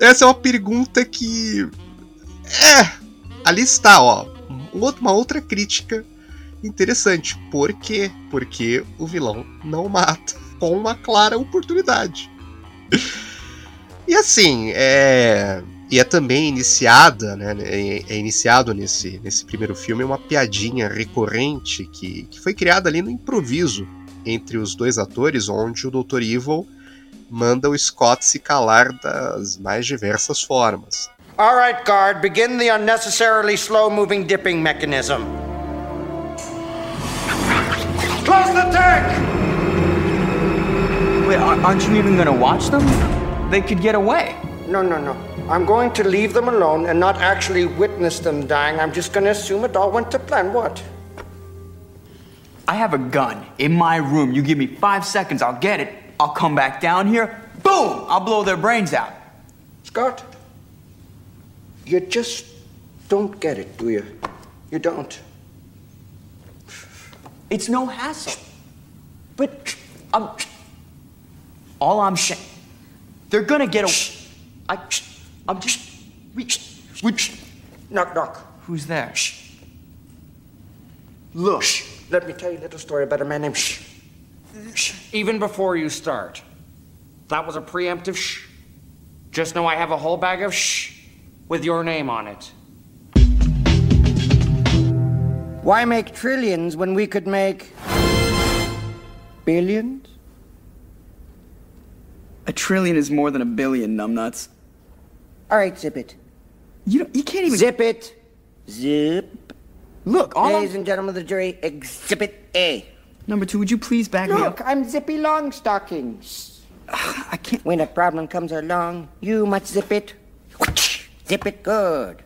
[SPEAKER 1] Essa é uma pergunta que. É. Ali está, ó. Uma outra crítica interessante. Por quê? Porque o vilão não mata. Com uma clara oportunidade. E assim, é. E é também iniciada, né? É, é iniciado nesse, nesse primeiro filme uma piadinha recorrente que, que foi criada ali no improviso entre os dois atores, onde o Dr. Evil manda o Scott se calar das mais diversas formas.
[SPEAKER 18] All right, guard, begin the unnecessarily slow-moving dipping mechanism. Close the tank!
[SPEAKER 12] Wait, aren't you even gonna watch them? They could get away.
[SPEAKER 18] No, no, no. I'm going to leave them alone and not actually witness them dying. I'm just gonna assume it all went to plan. What?
[SPEAKER 12] I have a gun in my room. You give me five seconds, I'll get it. I'll come back down here, boom, I'll blow their brains out.
[SPEAKER 18] Scott, you just don't get it, do you? You don't.
[SPEAKER 12] It's no hassle. But I'm. All I'm saying, they're gonna get a. I, I'm just. Which.
[SPEAKER 18] Knock, knock.
[SPEAKER 12] Who's there?
[SPEAKER 18] Look, let me tell you a little story about a man named. Shh. Even before you start. That was a preemptive shh. Just know I have a whole bag of shh with your name on it. Why make trillions when we could make billions?
[SPEAKER 12] A trillion is more than a billion, numbnuts.
[SPEAKER 18] All right, zip it.
[SPEAKER 12] You don't, you can't even
[SPEAKER 18] zip it. Zip.
[SPEAKER 12] Look, all
[SPEAKER 18] ladies
[SPEAKER 12] I'm...
[SPEAKER 18] and gentlemen of the jury, exhibit A.
[SPEAKER 12] Number two, would you please back
[SPEAKER 18] Look,
[SPEAKER 12] me up?
[SPEAKER 18] I'm Zippy Longstockings.
[SPEAKER 12] I can't.
[SPEAKER 18] When a problem comes along, you must zip it. Zip it good.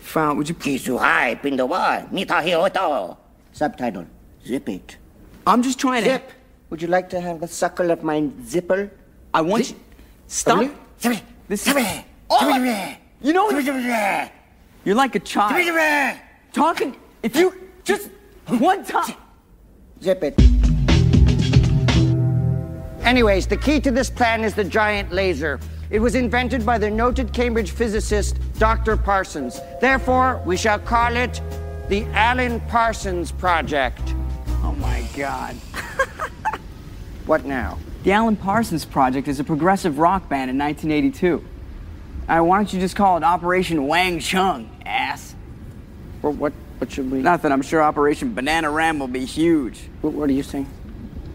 [SPEAKER 12] Frau, would you please?
[SPEAKER 18] Kisuhai pindawa mitahioto. Subtitle: Zip it.
[SPEAKER 12] I'm just trying to.
[SPEAKER 18] Zip. Would you like to have the suckle of my zipper?
[SPEAKER 12] I want
[SPEAKER 18] Zip.
[SPEAKER 12] you. Stop.
[SPEAKER 18] Really? Zip it.
[SPEAKER 12] This
[SPEAKER 18] Zip
[SPEAKER 12] is.
[SPEAKER 18] it.
[SPEAKER 12] Oh,
[SPEAKER 18] Zip it.
[SPEAKER 12] you know
[SPEAKER 18] Zip it.
[SPEAKER 12] You're like a child.
[SPEAKER 18] Zip it.
[SPEAKER 12] Talking. If you just one time.
[SPEAKER 18] Zip it. Anyways, the key to this plan is the giant laser. It was invented by the noted Cambridge physicist Dr. Parsons. Therefore, we shall call it the Alan Parsons Project.
[SPEAKER 12] Oh my god.
[SPEAKER 18] What now?
[SPEAKER 12] The Alan Parsons Project is a progressive rock band in 1982. Uh, why don't you just call it Operation Wang Chung, ass?
[SPEAKER 18] Well, what, what should we?
[SPEAKER 12] Nothing. I'm sure Operation Banana Ram will be huge.
[SPEAKER 18] What, what are you saying?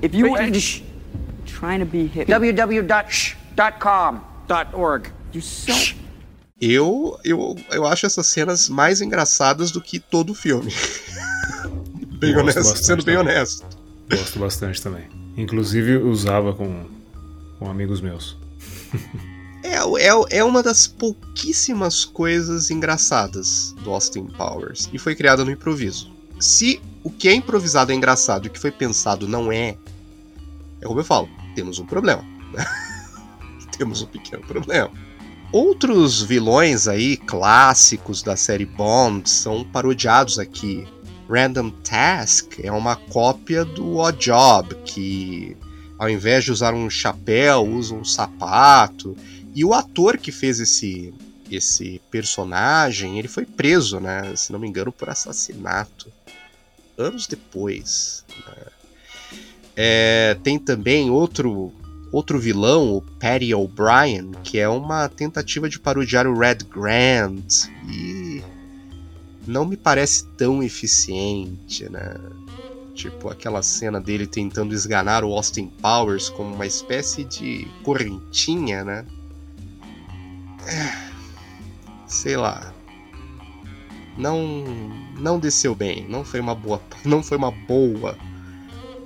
[SPEAKER 12] If you were trying to be hip,
[SPEAKER 18] www.sh.com.org.
[SPEAKER 12] you so.
[SPEAKER 1] Eu, eu, eu acho essas cenas mais engraçadas do que todo o filme. bem
[SPEAKER 6] Gosto
[SPEAKER 1] honesto,
[SPEAKER 6] bastante
[SPEAKER 1] sendo bem
[SPEAKER 6] também.
[SPEAKER 1] honesto.
[SPEAKER 6] Gosto bastante também. Inclusive usava com, com amigos meus.
[SPEAKER 1] É, é, é uma das pouquíssimas coisas engraçadas do Austin Powers. E foi criada no improviso. Se o que é improvisado é engraçado e o que foi pensado não é, é como eu falo, temos um problema. temos um pequeno problema. Outros vilões aí clássicos da série Bond são parodiados aqui. Random Task é uma cópia do Odd Job, que ao invés de usar um chapéu, usa um sapato. E o ator que fez esse esse personagem, ele foi preso, né? Se não me engano, por assassinato. Anos depois. né? É, tem também outro outro vilão, o Patty O'Brien, que é uma tentativa de parodiar o Red Grant e não me parece tão eficiente, né? Tipo, aquela cena dele tentando esganar o Austin Powers como uma espécie de correntinha, né? É, Sei lá. Não não desceu bem, não foi uma boa, não foi uma boa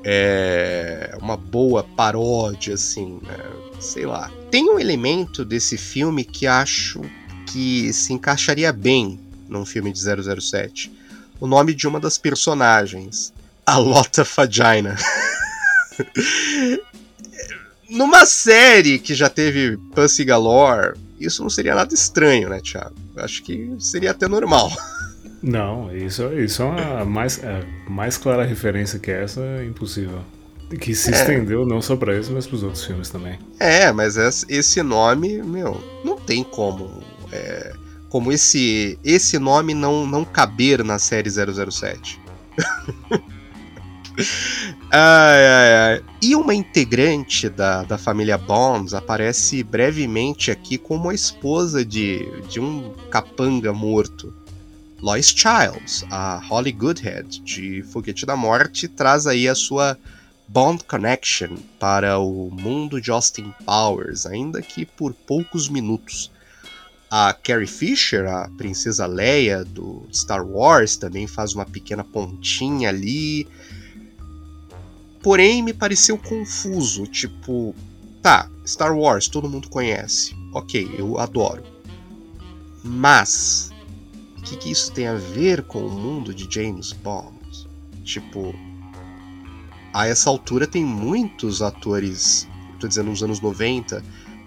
[SPEAKER 1] é uma boa paródia assim, né? sei lá. Tem um elemento desse filme que acho que se encaixaria bem num filme de 007. O nome de uma das personagens, a Lota Vagina. Numa série que já teve Pussy Galore, isso não seria nada estranho, né, Thiago? Acho que seria até normal.
[SPEAKER 6] Não, isso, isso é uma mais, é, mais clara referência que essa é impossível. Que se
[SPEAKER 1] É.
[SPEAKER 6] estendeu não só pra esse, mas pros outros filmes também.
[SPEAKER 1] É, mas es- esse nome, meu, não tem como. é, como esse esse nome não, não caber na série 007. ai, ai, ai. E uma integrante da, da família Bonds aparece brevemente aqui como a esposa de, de um capanga morto. Lois Childs, a Holly Goodhead, de Foguete da Morte, traz aí a sua Bond Connection para o mundo de Austin Powers, ainda que por poucos minutos. A Carrie Fisher, a princesa Leia do Star Wars, também faz uma pequena pontinha ali. Porém, me pareceu confuso, tipo, tá, Star Wars todo mundo conhece, ok, eu adoro. Mas, que, que isso tem a ver com o mundo de James Bond? Tipo, a essa altura tem muitos atores, tô dizendo nos anos 90,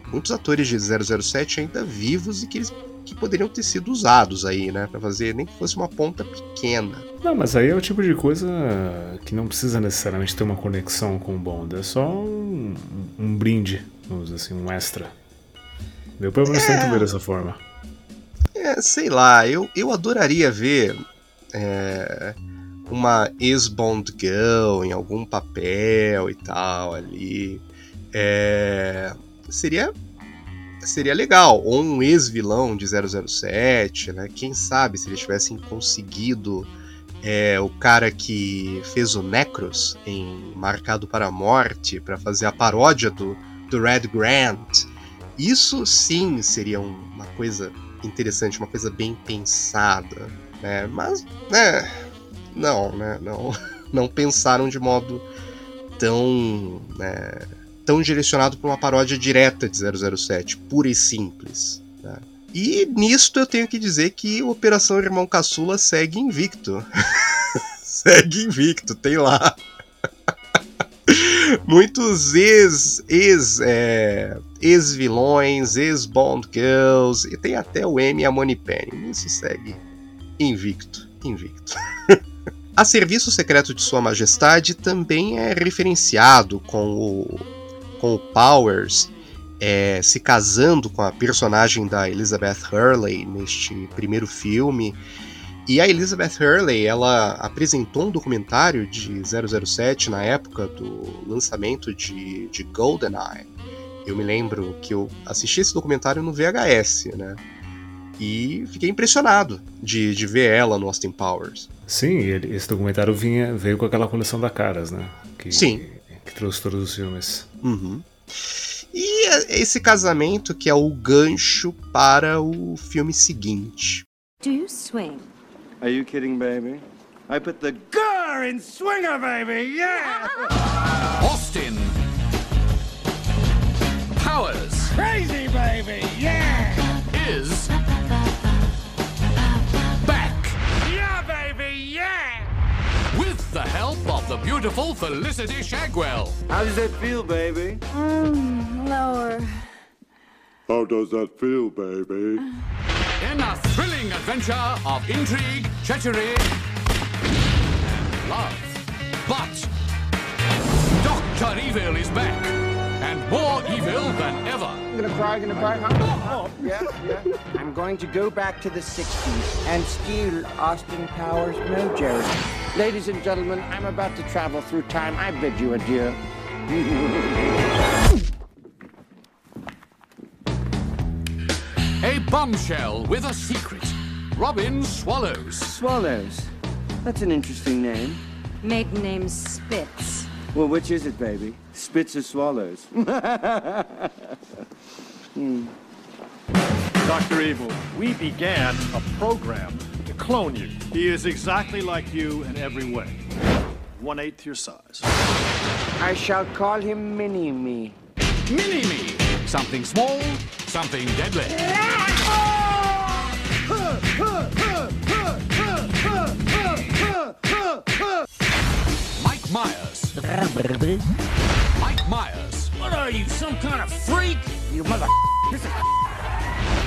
[SPEAKER 1] muitos atores de 007 ainda vivos e que eles que poderiam ter sido usados aí, né, Pra fazer nem que fosse uma ponta pequena.
[SPEAKER 6] Não, mas aí é o tipo de coisa que não precisa necessariamente ter uma conexão com o Bond. É só um, um brinde, vamos dizer assim, um extra. Eu pelo menos tento ver dessa forma.
[SPEAKER 1] É, sei lá, eu, eu adoraria ver é, uma ex-Bond Girl em algum papel e tal ali. É, seria seria legal. Ou um ex-vilão de 007, né? Quem sabe se eles tivessem conseguido é, o cara que fez o Necros em Marcado para a Morte para fazer a paródia do, do Red Grant. Isso sim seria um- uma coisa interessante, uma coisa bem pensada, né? Mas, né? Não, né? Não, não pensaram de modo tão, né, tão direcionado para uma paródia direta de 007, pura e simples. né? E nisto eu tenho que dizer que Operação Irmão Caçula segue invicto. segue invicto, tem lá. Muitos ex, ex, é, ex-vilões, ex-Bond Girls, e tem até o M a Moneypenny. Isso segue invicto, invicto. A Serviço Secreto de Sua Majestade também é referenciado com o com o Powers é, se casando com a personagem da Elizabeth Hurley neste primeiro filme. E a Elizabeth Hurley, ela apresentou um documentário de 007 na época do lançamento de, de GoldenEye. Eu me lembro que eu assisti esse documentário no VHS, né? E fiquei impressionado de, de ver ela no Austin Powers.
[SPEAKER 6] Sim, ele, esse documentário vinha, veio com aquela coleção da Caras, né? Que,
[SPEAKER 1] Sim.
[SPEAKER 6] Que trouxe todos os filmes.
[SPEAKER 1] Uhum. E é esse casamento que é o gancho para o filme seguinte.
[SPEAKER 19] Do you swing?
[SPEAKER 4] Are you kidding, baby? I put the gar in swinger, baby! Yeah!
[SPEAKER 10] Austin. Powers
[SPEAKER 9] Crazy, baby! Yeah!
[SPEAKER 10] is back
[SPEAKER 9] Yeah, baby! Yeah!
[SPEAKER 10] with the help of the beautiful Felicity Shagwell.
[SPEAKER 4] How does that feel, baby?
[SPEAKER 19] Mm, lower.
[SPEAKER 8] How does that feel, baby?
[SPEAKER 10] In a thrilling adventure of intrigue, treachery, and love. But Dr. Evil is back, and more evil than ever.
[SPEAKER 18] You gonna cry, gonna cry, huh? Oh, oh, yeah, yeah. I'm going to go back to the 60s and steal Austin Powers' mojo. Ladies and gentlemen, I'm about to travel through time. I bid you adieu.
[SPEAKER 10] A bombshell with a secret. Robin Swallows.
[SPEAKER 4] Swallows. That's an interesting name.
[SPEAKER 19] Maiden name Spitz.
[SPEAKER 4] Well, which is it, baby? Spits or swallows? hmm.
[SPEAKER 11] Dr. Evil, we began a program to clone you. He is exactly like you in every way. One eighth your size.
[SPEAKER 18] I shall call him Mini Me.
[SPEAKER 10] Mini Me. Something small, something deadly. Mike Myers. Mike Myers.
[SPEAKER 9] What are you, some kind of freak?
[SPEAKER 18] You mother.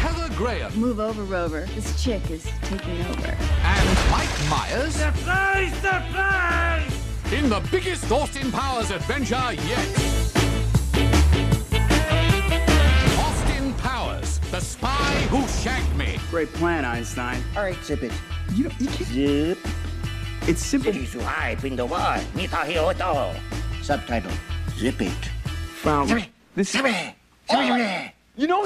[SPEAKER 10] Heather Graham.
[SPEAKER 19] Move over, Rover. This chick is taking over.
[SPEAKER 10] And Mike Myers
[SPEAKER 9] Surprise! Surprise!
[SPEAKER 10] in the biggest Austin Powers adventure yet. Austin Powers, the spy who shagged me.
[SPEAKER 12] Great plan, Einstein.
[SPEAKER 18] All right, zip it.
[SPEAKER 12] You don't, you can't. Zip. It's simple.
[SPEAKER 18] Subtitle. Zip it.
[SPEAKER 12] Found this. You know.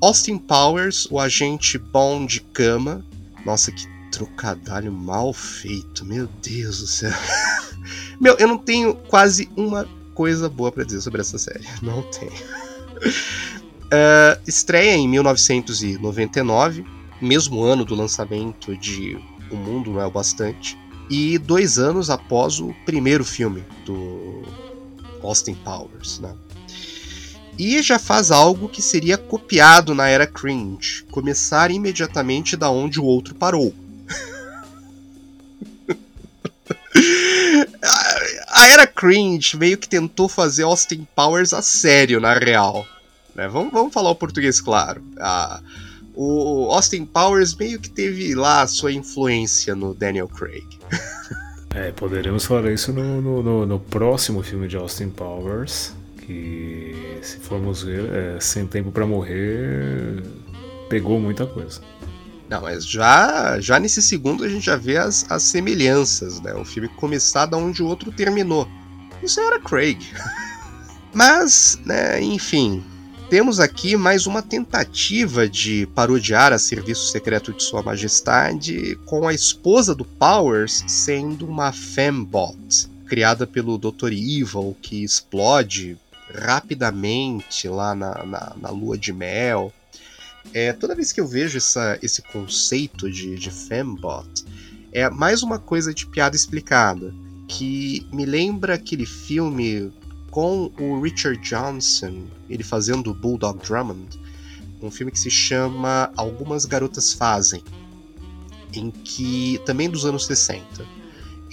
[SPEAKER 1] Austin Powers, o agente bom de cama. Nossa, que trocadilho mal feito, meu Deus do céu. Meu, eu não tenho quase uma coisa boa pra dizer sobre essa série. Não tenho. Uh, estreia em 1999, mesmo ano do lançamento de O Mundo Não É o Bastante, e dois anos após o primeiro filme do Austin Powers. Né? E já faz algo que seria copiado na era cringe, começar imediatamente da onde o outro parou. a era cringe meio que tentou fazer Austin Powers a sério, na real. Né? Vamos, vamos falar o português claro. Ah, o Austin Powers meio que teve lá a sua influência no Daniel Craig.
[SPEAKER 6] É, poderemos falar isso no, no, no, no próximo filme de Austin Powers, que se formos ver, é, Sem Tempo para Morrer pegou muita coisa.
[SPEAKER 1] Não, mas já, já nesse segundo a gente já vê as, as semelhanças, né? O filme começar da onde o outro terminou. Isso era Craig. mas, né, enfim, temos aqui mais uma tentativa de parodiar a Serviço Secreto de Sua Majestade com a esposa do Powers sendo uma fembot, criada pelo Dr. Evil, que explode rapidamente lá na, na, na lua de mel. É, toda vez que eu vejo essa, esse conceito de, de fembot, é mais uma coisa de piada explicada, que me lembra aquele filme com o Richard Johnson, ele fazendo o Bulldog Drummond, um filme que se chama Algumas Garotas Fazem, em que também dos anos 60,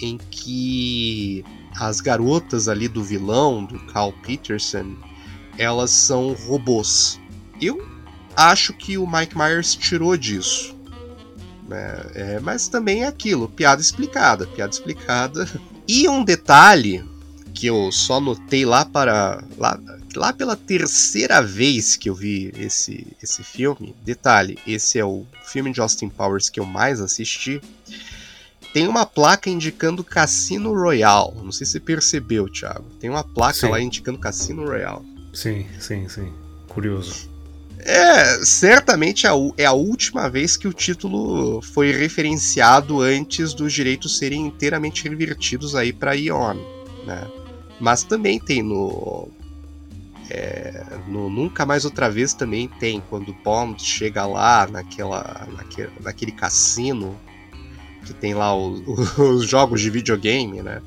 [SPEAKER 1] em que as garotas ali do vilão, do Carl Peterson, elas são robôs. Eu acho que o Mike Myers tirou disso. né? É, mas também é aquilo, piada explicada, piada explicada. E um detalhe que eu só notei lá para lá, lá pela terceira vez que eu vi esse esse filme. Detalhe, esse é o filme de Austin Powers que eu mais assisti. Tem uma placa indicando Cassino Royale. Não sei se você percebeu, Thiago. Tem uma placa
[SPEAKER 6] Sim.
[SPEAKER 1] lá indicando Cassino Royale.
[SPEAKER 6] Sim, sim, sim. Curioso.
[SPEAKER 1] É, certamente é é a última vez que o título foi referenciado antes dos direitos serem inteiramente revertidos aí para Ion, né? Mas também tem no, é, no Nunca Mais Outra Vez também tem quando Bond chega lá naquela, naquele, naquele cassino que tem lá o- os jogos de videogame, né?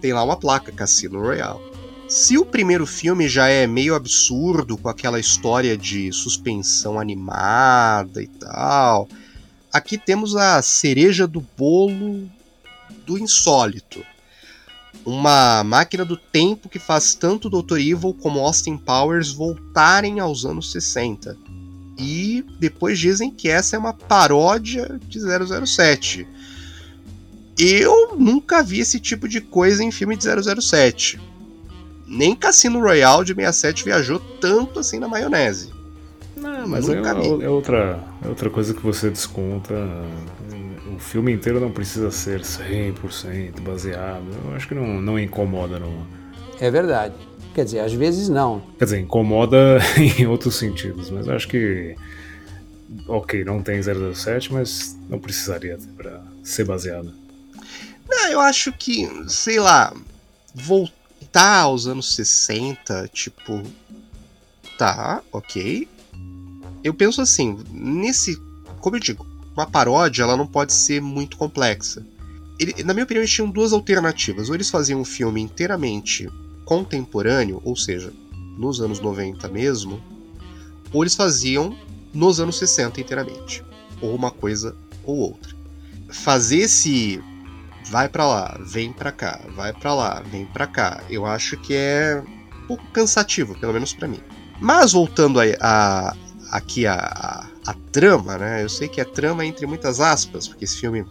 [SPEAKER 1] Tem lá uma placa Cassino Royale. Se o primeiro filme já é meio absurdo com aquela história de suspensão animada e tal, aqui temos a cereja do bolo do insólito. Uma máquina do tempo que faz tanto Dr. Evil como Austin Powers voltarem aos anos 60. E depois dizem que essa é uma paródia de 007. Eu nunca vi esse tipo de coisa em filme de 007 nem Cassino Royale de 67 viajou tanto assim na maionese.
[SPEAKER 6] Não, mas é, é outra, é outra coisa que você desconta. O filme inteiro não precisa ser 100% baseado. Eu acho que não, não incomoda. Não.
[SPEAKER 20] É verdade. Quer dizer, às vezes não.
[SPEAKER 6] Quer dizer, incomoda em outros sentidos, mas eu acho que. Ok, não tem 007, mas não precisaria ter pra ser baseado.
[SPEAKER 1] Não, eu acho que, sei lá, voltar aos anos 60, tipo. Tá, ok. Eu penso assim, nesse. Como eu digo, uma paródia ela não pode ser muito complexa. Ele- na minha opinião, eles tinham duas alternativas. Ou eles faziam um filme inteiramente contemporâneo, ou seja, nos anos 90 mesmo, ou eles faziam nos anos 60 inteiramente. Ou uma coisa ou outra. Fazer esse vai pra lá, vem pra cá, vai pra lá, vem pra cá, eu acho que é um pouco cansativo, pelo menos pra mim. Mas voltando a, a- aqui a, a, a trama, né? Eu sei que é trama entre muitas aspas, porque esse filme,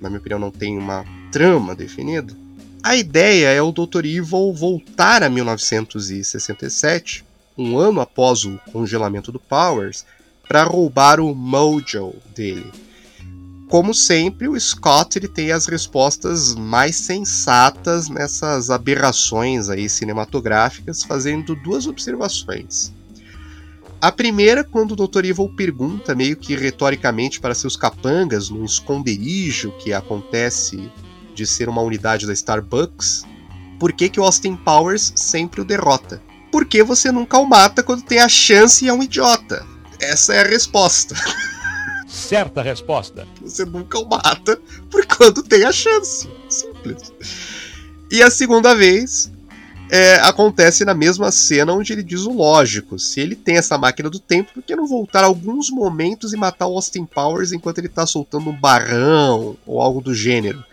[SPEAKER 1] na minha opinião, não tem uma trama definida. A ideia é o Dr. Evil voltar a 1967, um ano após o congelamento do Powers, para roubar o mojo dele. Como sempre, o Scott ele tem as respostas mais sensatas nessas aberrações aí cinematográficas, fazendo duas observações. A primeira, quando o Dr. Evil pergunta, meio que retoricamente para seus capangas, num esconderijo que acontece de ser uma unidade da Starbucks, por que, que o Austin Powers sempre o derrota? Porque você nunca o mata quando tem a chance e é um idiota. Essa é a resposta.
[SPEAKER 21] Certa resposta.
[SPEAKER 1] Você nunca o mata por quando tem a chance. Simples. E a segunda vez é, acontece na mesma cena onde ele diz o lógico. Se ele tem essa máquina do tempo, por que não voltar alguns momentos e matar o Austin Powers enquanto ele tá soltando um barrão ou algo do gênero?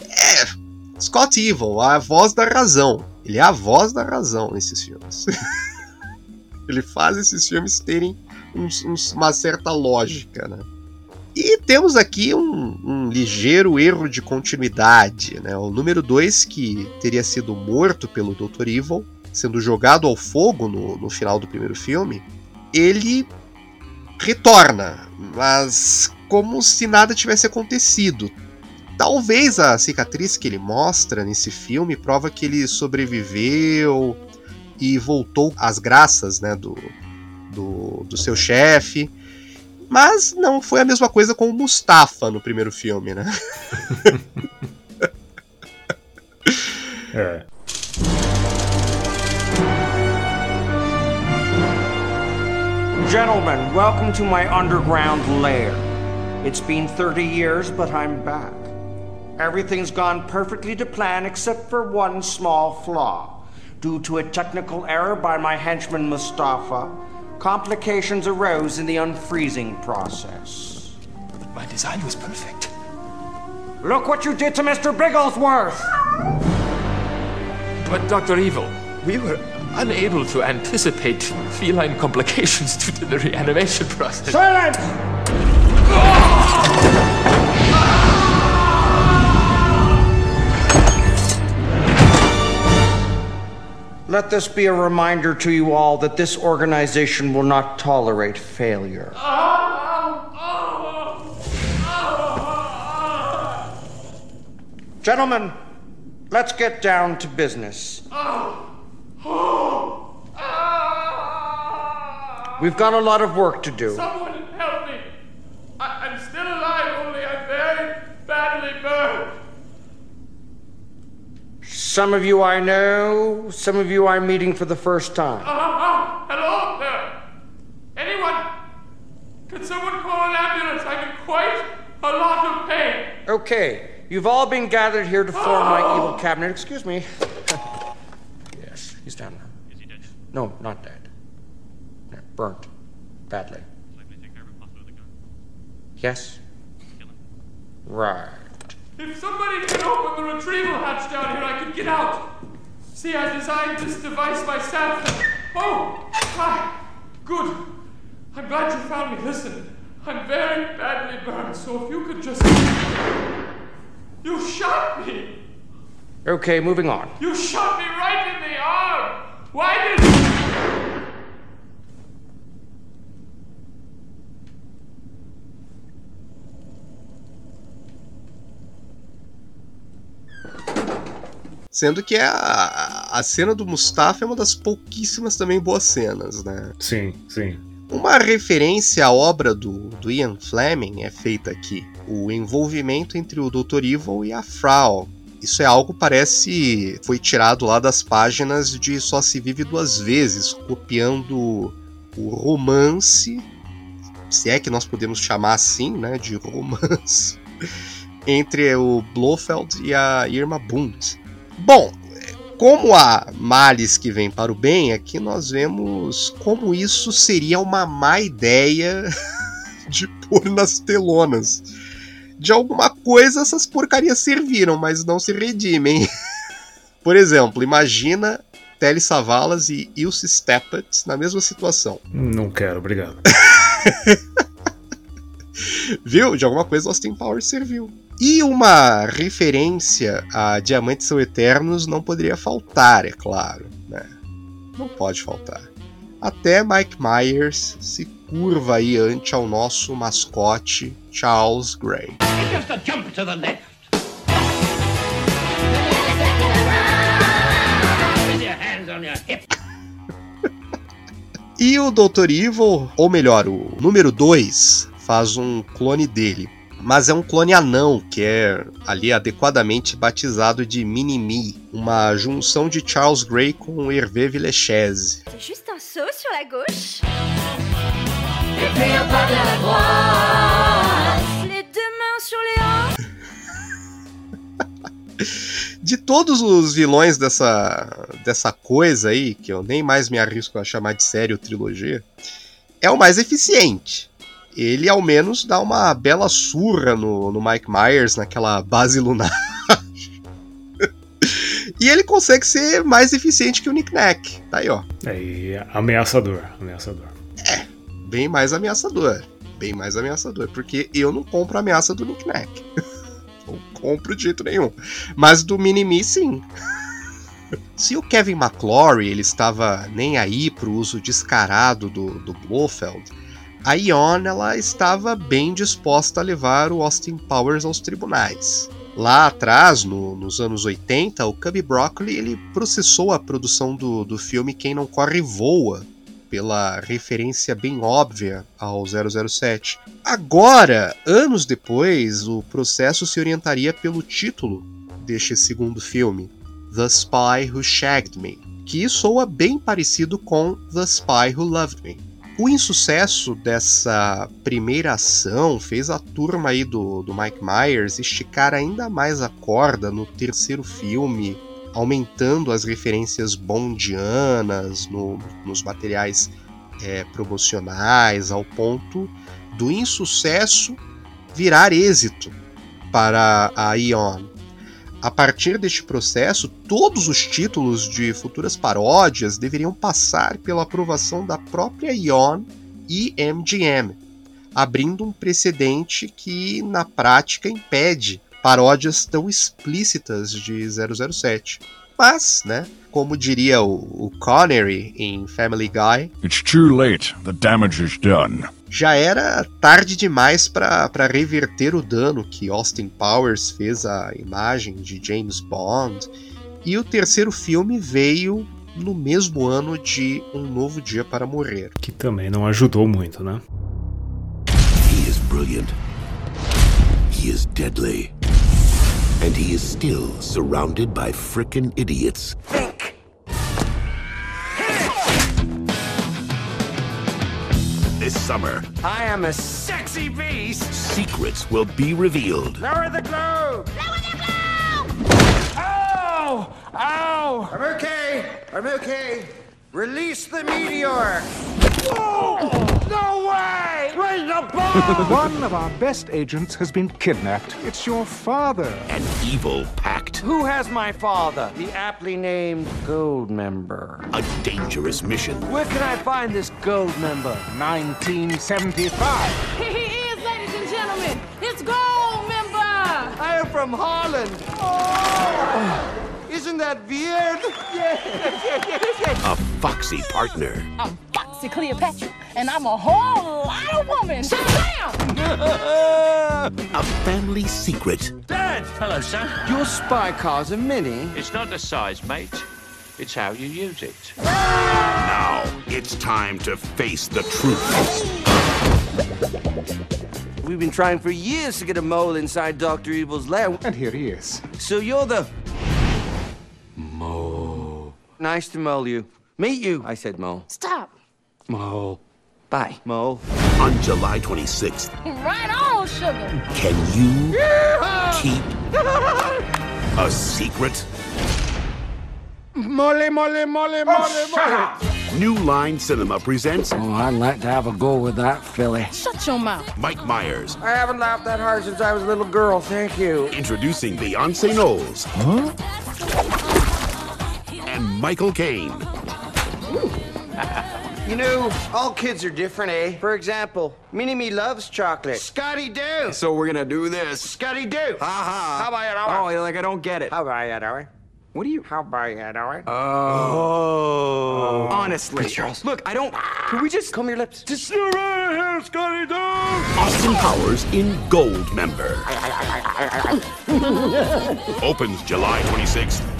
[SPEAKER 1] É. Scott Evil, a voz da razão. Ele é a voz da razão nesses filmes. ele faz esses filmes terem uns- uns- uma certa lógica, né? E temos aqui um, um ligeiro erro de continuidade, né? O número 2, que teria sido morto pelo Dr. Evil, sendo jogado ao fogo no, no final do primeiro filme, ele retorna, mas como se nada tivesse acontecido. Talvez a cicatriz que ele mostra nesse filme prova que ele sobreviveu e voltou às graças né, do, do, do seu chefe. Mas não foi a mesma coisa com o Mustafa no primeiro filme, né?
[SPEAKER 6] É.
[SPEAKER 18] Gentlemen, welcome to my underground lair. It's been 30 years, but I'm back. Everything's gone perfectly to plan except for one small flaw. Due to a technical error by my henchman Mustafa, complications arose in the unfreezing process.
[SPEAKER 22] But My design was perfect.
[SPEAKER 18] Look what you did to Mr. Bigglesworth!
[SPEAKER 22] But Dr. Evil, we were unable to anticipate feline complications due to the reanimation process.
[SPEAKER 18] Silence! Let this be a reminder to you all that this organization will not tolerate failure. Gentlemen, let's get down to business. We've got a lot of work to do.
[SPEAKER 22] Someone help me! I- I'm still alive, only I'm very badly burned.
[SPEAKER 18] Some of you I know, some of you I'm meeting for the first time.
[SPEAKER 22] Ah, ah, hello there! Anyone? Can someone call an ambulance? I'm in quite a lot of pain.
[SPEAKER 18] Okay, you've all been gathered here to form my evil cabinet. Excuse me. yes, he's down now. Is he dead? No, not dead. No, burnt. Badly. Yes? Right.
[SPEAKER 22] If somebody can open the retrieval hatch down here, I could get out. See, I designed this device myself. Oh, hi. Good. I'm glad you found me. Listen, I'm very badly burned, so if you could just. You shot me!
[SPEAKER 18] Okay, moving on.
[SPEAKER 22] You shot me right in the arm! Why did.
[SPEAKER 1] Sendo que a, a cena do Mustafa é uma das pouquíssimas também boas cenas, né?
[SPEAKER 6] Sim, sim.
[SPEAKER 1] Uma referência à obra do, do Ian Fleming é feita aqui. O envolvimento entre o Dr. Evil e a Frau. Isso é algo parece foi tirado lá das páginas de Só se vive duas vezes, copiando o romance, se é que nós podemos chamar assim, né, de romance, entre o Blofeld e a Irma Bunt. Bom, como há males que vêm para o bem, aqui nós vemos como isso seria uma má ideia de pôr nas telonas. De alguma coisa essas porcarias serviram, mas não se redimem. Por exemplo, imagina Telly Savalas e Ilse Steppert na mesma situação.
[SPEAKER 6] Não quero, obrigado.
[SPEAKER 1] Viu? De alguma coisa Austin Powers serviu. E uma referência a Diamantes São Eternos não poderia faltar, é claro. Né? Não pode faltar. Até Mike Myers se curva aí ante ao nosso mascote Charles Gray. E o Dr. Evil, ou melhor, o número 2, faz um clone dele. Mas é um clone anão, que é ali adequadamente batizado de Mini-Me, uma junção de Charles Gray com Hervé Villechaize.
[SPEAKER 23] C'est juste un saut sur la gauche.
[SPEAKER 15] Et puis un pas de la droite.
[SPEAKER 23] Les deux mains sur les hanches.
[SPEAKER 1] De todos os vilões dessa, dessa coisa aí, que eu nem mais me arrisco a chamar de sério trilogia, é o mais eficiente. Ele ao menos dá uma bela surra no, no Mike Myers naquela base lunar. e ele consegue ser mais eficiente que o Nick Nack. Tá aí, ó.
[SPEAKER 6] É, ameaçador, ameaçador.
[SPEAKER 1] Bem mais ameaçador. Bem mais ameaçador. Porque eu não compro a ameaça do Nick Nack. não compro de jeito nenhum. Mas do Minimi, sim. Se o Kevin McClory ele estava nem aí pro uso descarado do, do Blofeld, a Ion ela estava bem disposta a levar o Austin Powers aos tribunais. Lá atrás, no- nos anos 80, o Cubby Broccoli ele processou a produção do, do filme Quem Não Corre Voa, pela referência bem óbvia ao 007. Agora, anos depois, o processo se orientaria pelo título deste segundo filme, The Spy Who Shagged Me, que soa bem parecido com The Spy Who Loved Me. O insucesso dessa primeira ação fez a turma aí do, do Mike Myers esticar ainda mais a corda no terceiro filme, aumentando as referências bondianas no- nos materiais é, promocionais, ao ponto do insucesso virar êxito para a Ion. A partir deste processo, todos os títulos de futuras paródias deveriam passar pela aprovação da própria Ion e MGM, abrindo um precedente que, na prática, impede paródias tão explícitas de 007. Mas, né, como diria o, Connery em Family Guy,
[SPEAKER 24] It's too late. The damage is done.
[SPEAKER 1] Já era tarde demais para reverter o dano que Austin Powers fez à imagem de James Bond. E o terceiro filme veio no mesmo ano de Um Novo Dia para Morrer.
[SPEAKER 6] Que também não ajudou muito, né?
[SPEAKER 14] He is brilliant. He is deadly. And he is still surrounded by frickin' idiots. This summer,
[SPEAKER 18] I am a sexy beast.
[SPEAKER 14] secrets will be revealed.
[SPEAKER 18] Lower the globe. Lower the globe. Ow! Ow! I'm okay. I'm okay. Release the meteor. Whoa! No way! Raise the bomb!
[SPEAKER 17] One of our best agents has been kidnapped. It's your father.
[SPEAKER 14] An evil pact.
[SPEAKER 18] Who has my father? The aptly named Gold Member.
[SPEAKER 14] A dangerous mission.
[SPEAKER 18] Where can I find this Gold Member?
[SPEAKER 17] 1975.
[SPEAKER 16] Here he is, ladies and gentlemen. It's Gold Member.
[SPEAKER 18] I am from Holland. Oh. Isn't that weird?
[SPEAKER 14] A foxy partner.
[SPEAKER 16] I'm Foxy Cleopatra, and I'm a whole lot of woman. Shazam!
[SPEAKER 14] A family secret.
[SPEAKER 9] Dad! Hello, son.
[SPEAKER 18] Your spy car's a mini.
[SPEAKER 9] It's not the size, mate. It's how you use it.
[SPEAKER 14] Now, it's time to face the truth.
[SPEAKER 18] We've been trying for years to get a mole inside Dr. Evil's lair.
[SPEAKER 17] And here he is.
[SPEAKER 18] So you're the. Mole. Nice to mole you. Meet you. I said mole.
[SPEAKER 16] Stop.
[SPEAKER 18] Mole. Bye, mole.
[SPEAKER 14] On July 26th,
[SPEAKER 16] Right on, sugar.
[SPEAKER 14] can you keep a secret?
[SPEAKER 18] Mole, mole, mole, oh, mole, mole.
[SPEAKER 14] New Line Cinema presents
[SPEAKER 18] Oh, I'd like to have a go with that, Philly.
[SPEAKER 16] Shut your mouth.
[SPEAKER 14] Mike Myers
[SPEAKER 18] I haven't laughed that hard since I was a little girl. Thank you.
[SPEAKER 14] introducing Beyonce Knowles and Michael Caine.
[SPEAKER 18] You know, all kids are different, eh? For example, Minnie Me loves chocolate. Scotty Doo.
[SPEAKER 4] So we're gonna do this.
[SPEAKER 18] Scotty Doo.
[SPEAKER 4] Ha ha.
[SPEAKER 18] How about you,
[SPEAKER 4] Oh, you're like I don't get it.
[SPEAKER 18] How about you, Dowie?
[SPEAKER 4] What do you?
[SPEAKER 18] How about you, Dowie?
[SPEAKER 4] Oh. Honestly.
[SPEAKER 18] Charles.
[SPEAKER 4] Look, I don't. Can we just
[SPEAKER 18] Comb your lips.
[SPEAKER 4] Just sit right here, Scotty Doo.
[SPEAKER 14] Austin Powers in Gold Member. Opens July 26th.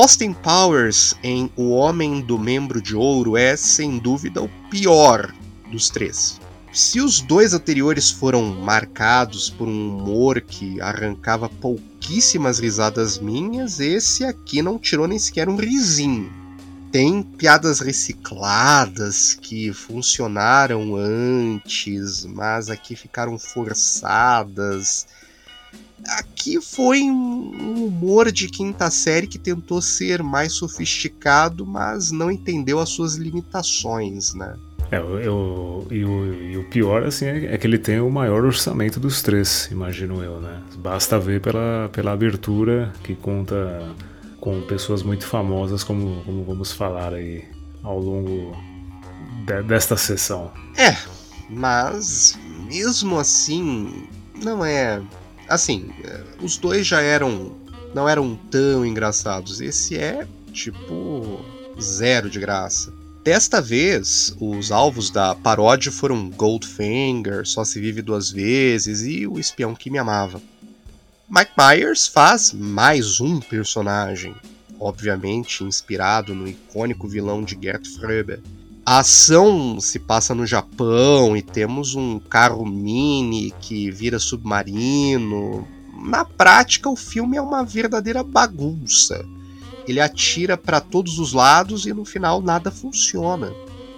[SPEAKER 1] Austin Powers em O Homem do Membro de Ouro é, sem dúvida, o pior dos três. Se os dois anteriores foram marcados por um humor que arrancava pouquíssimas risadas minhas, esse aqui não tirou nem sequer um risinho. Tem piadas recicladas que funcionaram antes, mas aqui ficaram forçadas. Aqui foi um humor de quinta série que tentou ser mais sofisticado, mas não entendeu as suas limitações, né?
[SPEAKER 6] É, eu, e, o, e o pior, assim, é, é que ele tem o maior orçamento dos três, imagino eu, né? Basta ver pela, pela abertura que conta com pessoas muito famosas, como, como vamos falar aí ao longo de- desta sessão.
[SPEAKER 1] É, mas mesmo assim, não é. Assim, é, os dois já eram. não eram tão engraçados. Esse é, tipo, zero de graça. Desta vez, os alvos da paródia foram Goldfinger, Só Se Vive Duas Vezes e O Espião Que Me Amava. Mike Myers faz mais um personagem, obviamente inspirado no icônico vilão de Gert Fröbe. A ação se passa no Japão e temos um carro mini que vira submarino. Na prática, o filme é uma verdadeira bagunça. Ele atira para todos os lados e no final nada funciona.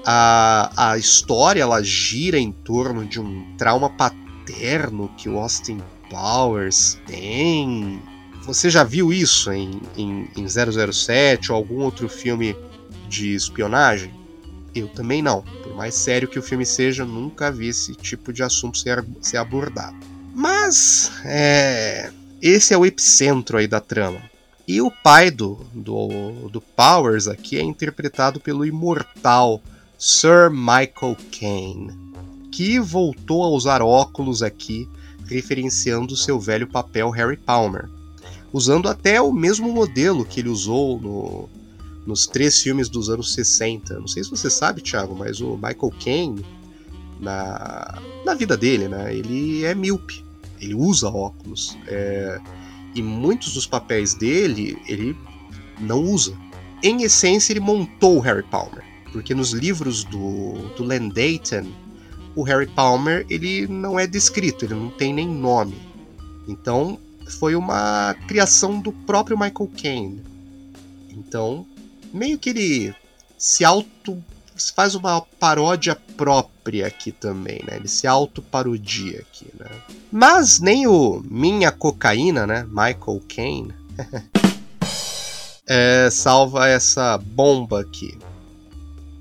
[SPEAKER 1] A, a história ela gira em torno de um trauma paterno que o Austin Powers tem. Você já viu isso em, em, em 007 ou algum outro filme de espionagem? Eu também não. Por mais sério que o filme seja, nunca vi esse tipo de assunto ser, ser abordado. Mas, é. esse é o epicentro aí da trama. E o pai do, do, do Powers aqui é interpretado pelo imortal Sir Michael Caine, que voltou a usar óculos aqui, referenciando seu velho papel Harry Palmer, usando até o mesmo modelo que ele usou no, nos três filmes dos anos 60. Não sei se você sabe, Thiago, mas o Michael Caine, na, na vida dele, né, ele é míope, ele usa óculos. É, e muitos dos papéis dele ele não usa. Em essência, ele montou o Harry Palmer, porque nos livros do, do Len Dayton, o Harry Palmer ele não é descrito, ele não tem nem nome. Então, foi uma criação do próprio Michael Caine. Então, meio que ele se auto faz uma paródia própria aqui também, né? Ele se auto-parodia aqui, né? Mas nem o Minha Cocaína, né? Michael Caine, é, salva essa bomba aqui.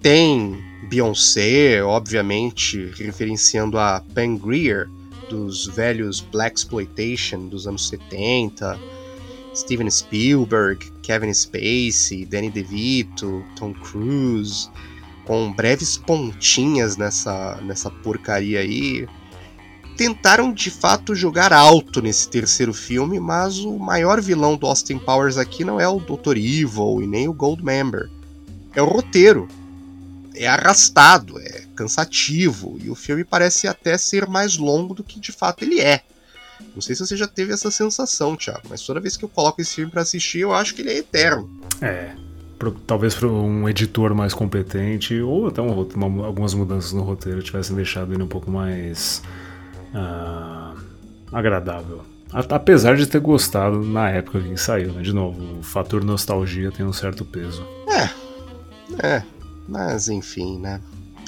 [SPEAKER 1] Tem Beyoncé, obviamente, referenciando a Pam Grier, dos velhos Black Exploitation dos anos 70, Steven Spielberg, Kevin Spacey, Danny DeVito, Tom Cruise, com breves pontinhas nessa, nessa porcaria aí. Tentaram de fato jogar alto nesse terceiro filme, mas o maior vilão do Austin Powers aqui não é o Dr. Evil e nem o Goldmember. É o roteiro. É arrastado, é cansativo, e o filme parece até ser mais longo do que de fato ele é. Não sei se você já teve essa sensação, Thiago, mas toda vez que eu coloco esse filme para assistir, eu acho que ele é eterno.
[SPEAKER 6] É, pro, talvez para um editor mais competente ou até um, uma, algumas mudanças no roteiro tivessem deixado ele um pouco mais uh, agradável. Apesar de ter gostado na época que saiu, né? De novo, o fator nostalgia tem um certo peso.
[SPEAKER 1] É, é, mas enfim, né?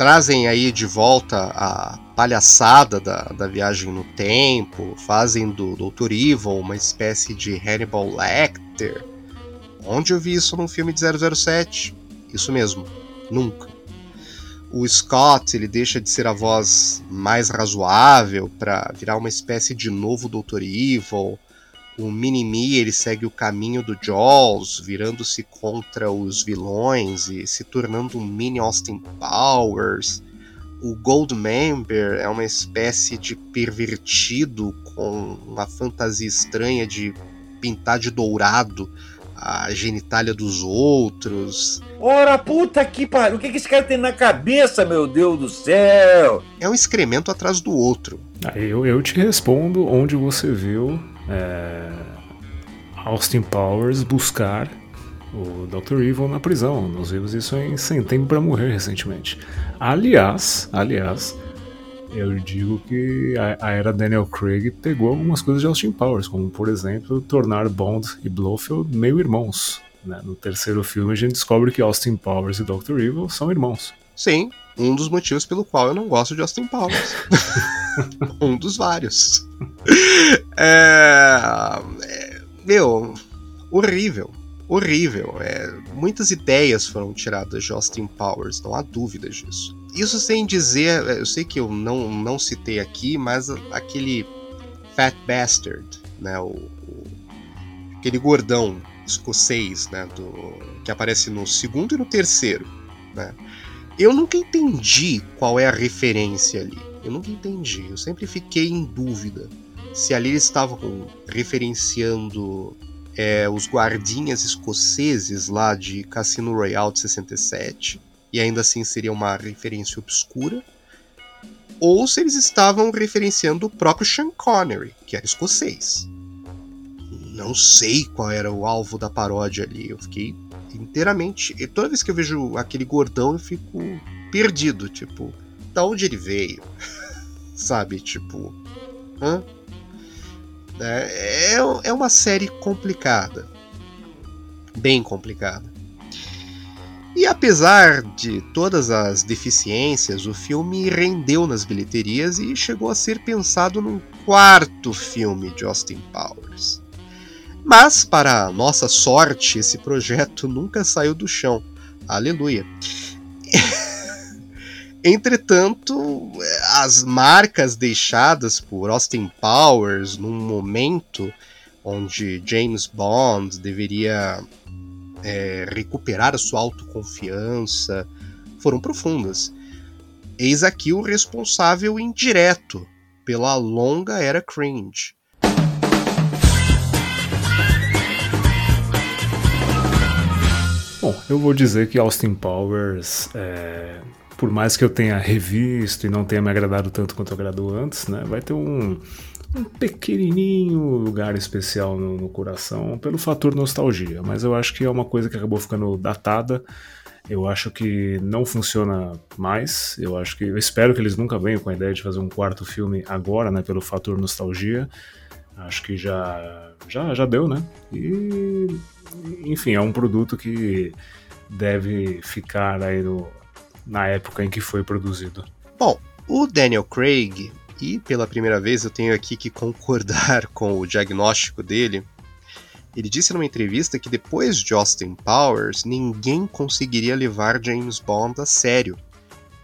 [SPEAKER 1] Trazem aí de volta a palhaçada da, da viagem no tempo, fazem do Dr. Evil uma espécie de Hannibal Lecter Onde eu vi isso num filme de 007? Isso mesmo, nunca. O Scott ele deixa de ser a voz mais razoável para virar uma espécie de novo Dr. Evil. O Minimi ele segue o caminho do Jaws, virando-se contra os vilões e se tornando um mini Austin Powers. O Goldmember é uma espécie de pervertido com uma fantasia estranha de pintar de dourado a genitália dos outros.
[SPEAKER 25] Ora, puta que pariu, o que, que esse cara tem na cabeça, meu Deus do céu?
[SPEAKER 1] É um excremento atrás do outro.
[SPEAKER 6] Ah, eu, eu te respondo onde você viu Austin Powers buscar o Dr. Evil na prisão. Nós vimos isso em Sem Tempo para Morrer recentemente. Aliás, aliás, eu digo que a, a, era Daniel Craig pegou algumas coisas de Austin Powers, como por exemplo tornar Bond e Blofeld meio irmãos. Né? No terceiro filme a gente descobre que Austin Powers e Dr. Evil são irmãos.
[SPEAKER 1] Sim, um dos motivos pelo qual eu não gosto de Austin Powers. um dos vários. É, é, meu, horrível. Horrível. É, muitas ideias foram tiradas de Austin Powers, não há dúvidas disso. Isso sem dizer, eu sei que eu não, não citei aqui, mas aquele Fat Bastard, né, o, o aquele gordão escocês, né, do, que aparece no segundo e no terceiro, né, eu nunca entendi qual é a referência ali. Eu nunca entendi. Eu sempre fiquei em dúvida se ali eles estavam referenciando é, os guardinhas escoceses lá de Cassino Royale de 67 e ainda assim seria uma referência obscura, ou se eles estavam referenciando o próprio Sean Connery, que era escocês. Não sei qual era o alvo da paródia ali, eu fiquei inteiramente. E toda vez que eu vejo aquele gordão, eu fico perdido, tipo, da onde ele veio? Sabe, tipo, hã? É, é, é uma série complicada. Bem complicada. E apesar de todas as deficiências, o filme rendeu nas bilheterias e chegou a ser pensado num quarto filme de Austin Powers. Mas, para nossa sorte, esse projeto nunca saiu do chão. Aleluia. Entretanto, as marcas deixadas por Austin Powers num momento onde James Bond deveria é, recuperar a sua autoconfiança, foram profundas. Eis aqui o responsável indireto pela longa era cringe.
[SPEAKER 6] Bom, eu vou dizer que Austin Powers, é, por mais que eu tenha revisto e não tenha me agradado tanto quanto agradou antes, né, vai ter um, um pequenininho lugar especial no, no, coração pelo fator nostalgia. Mas eu acho que é uma coisa que acabou ficando datada. Eu acho que não funciona mais. Eu acho que eu espero que eles nunca venham com a ideia de fazer um quarto filme agora, né, pelo fator nostalgia. Acho que já já já deu, né? E enfim, é um produto que deve ficar aí no, na época em que foi produzido.
[SPEAKER 1] Bom, o Daniel Craig, e pela primeira vez eu tenho aqui que concordar com o diagnóstico dele, ele disse numa entrevista que depois de Austin Powers, ninguém conseguiria levar James Bond a sério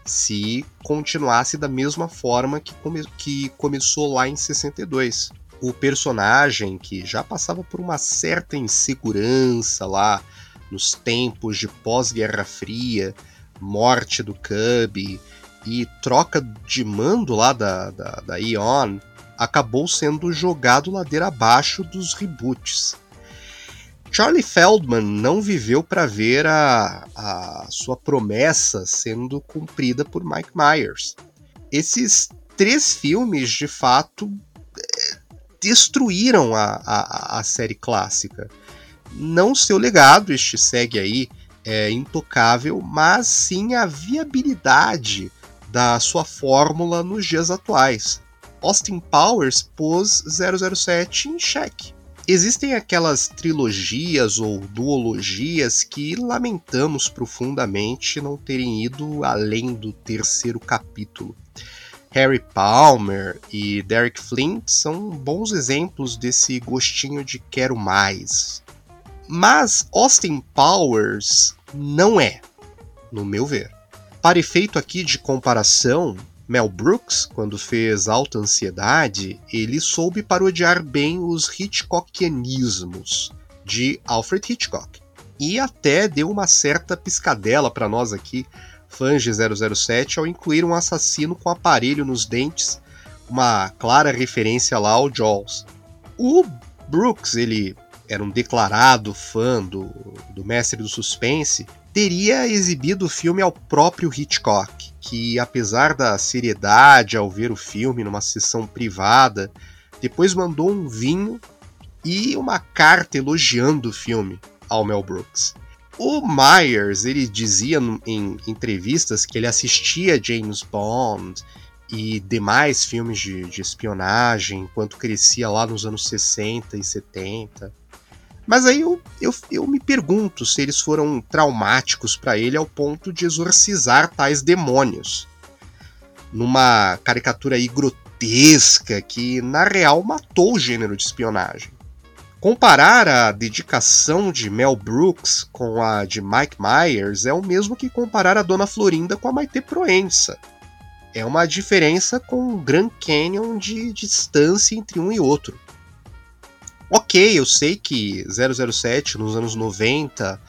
[SPEAKER 1] se continuasse da mesma forma que, come que começou lá em 62 o personagem que já passava por uma certa insegurança lá nos tempos de pós-Guerra Fria, morte do Cub e troca de mando lá da, da, da Eon, acabou sendo jogado ladeira abaixo dos reboots. Charlie Feldman não viveu para ver a, a sua promessa sendo cumprida por Mike Myers. Esses três filmes, de fato, destruíram a, a, a série clássica. Não seu legado, este segue aí, é intocável, mas sim a viabilidade da sua fórmula nos dias atuais. Austin Powers pôs 007 em xeque. Existem aquelas trilogias ou duologias que lamentamos profundamente não terem ido além do terceiro capítulo. Harry Palmer e Derek Flint são bons exemplos desse gostinho de quero mais. Mas Austin Powers não é, no meu ver. Para efeito aqui de comparação, Mel Brooks, quando fez Alta Ansiedade, ele soube parodiar bem os Hitchcockianismos de Alfred Hitchcock. E até deu uma certa piscadela para nós aqui de 007 ao incluir um assassino com aparelho nos dentes, uma clara referência lá ao Jaws. O Brooks, ele era um declarado fã do, do mestre do suspense, teria exibido o filme ao próprio Hitchcock, que apesar da seriedade ao ver o filme numa sessão privada, depois mandou um vinho e uma carta elogiando o filme ao Mel Brooks. O Myers, ele dizia em entrevistas que ele assistia James Bond e demais filmes de, de espionagem enquanto crescia lá nos anos 60 e 70. Mas aí eu, eu, eu me pergunto se eles foram traumáticos para ele ao ponto de exorcizar tais demônios. Numa caricatura aí grotesca que, na real, matou o gênero de espionagem. Comparar a dedicação de Mel Brooks com a de Mike Myers é o mesmo que comparar a Dona Florinda com a Maite Proença. É uma diferença com um Grand Canyon de distância entre um e outro. Ok, eu sei que 007 nos anos 90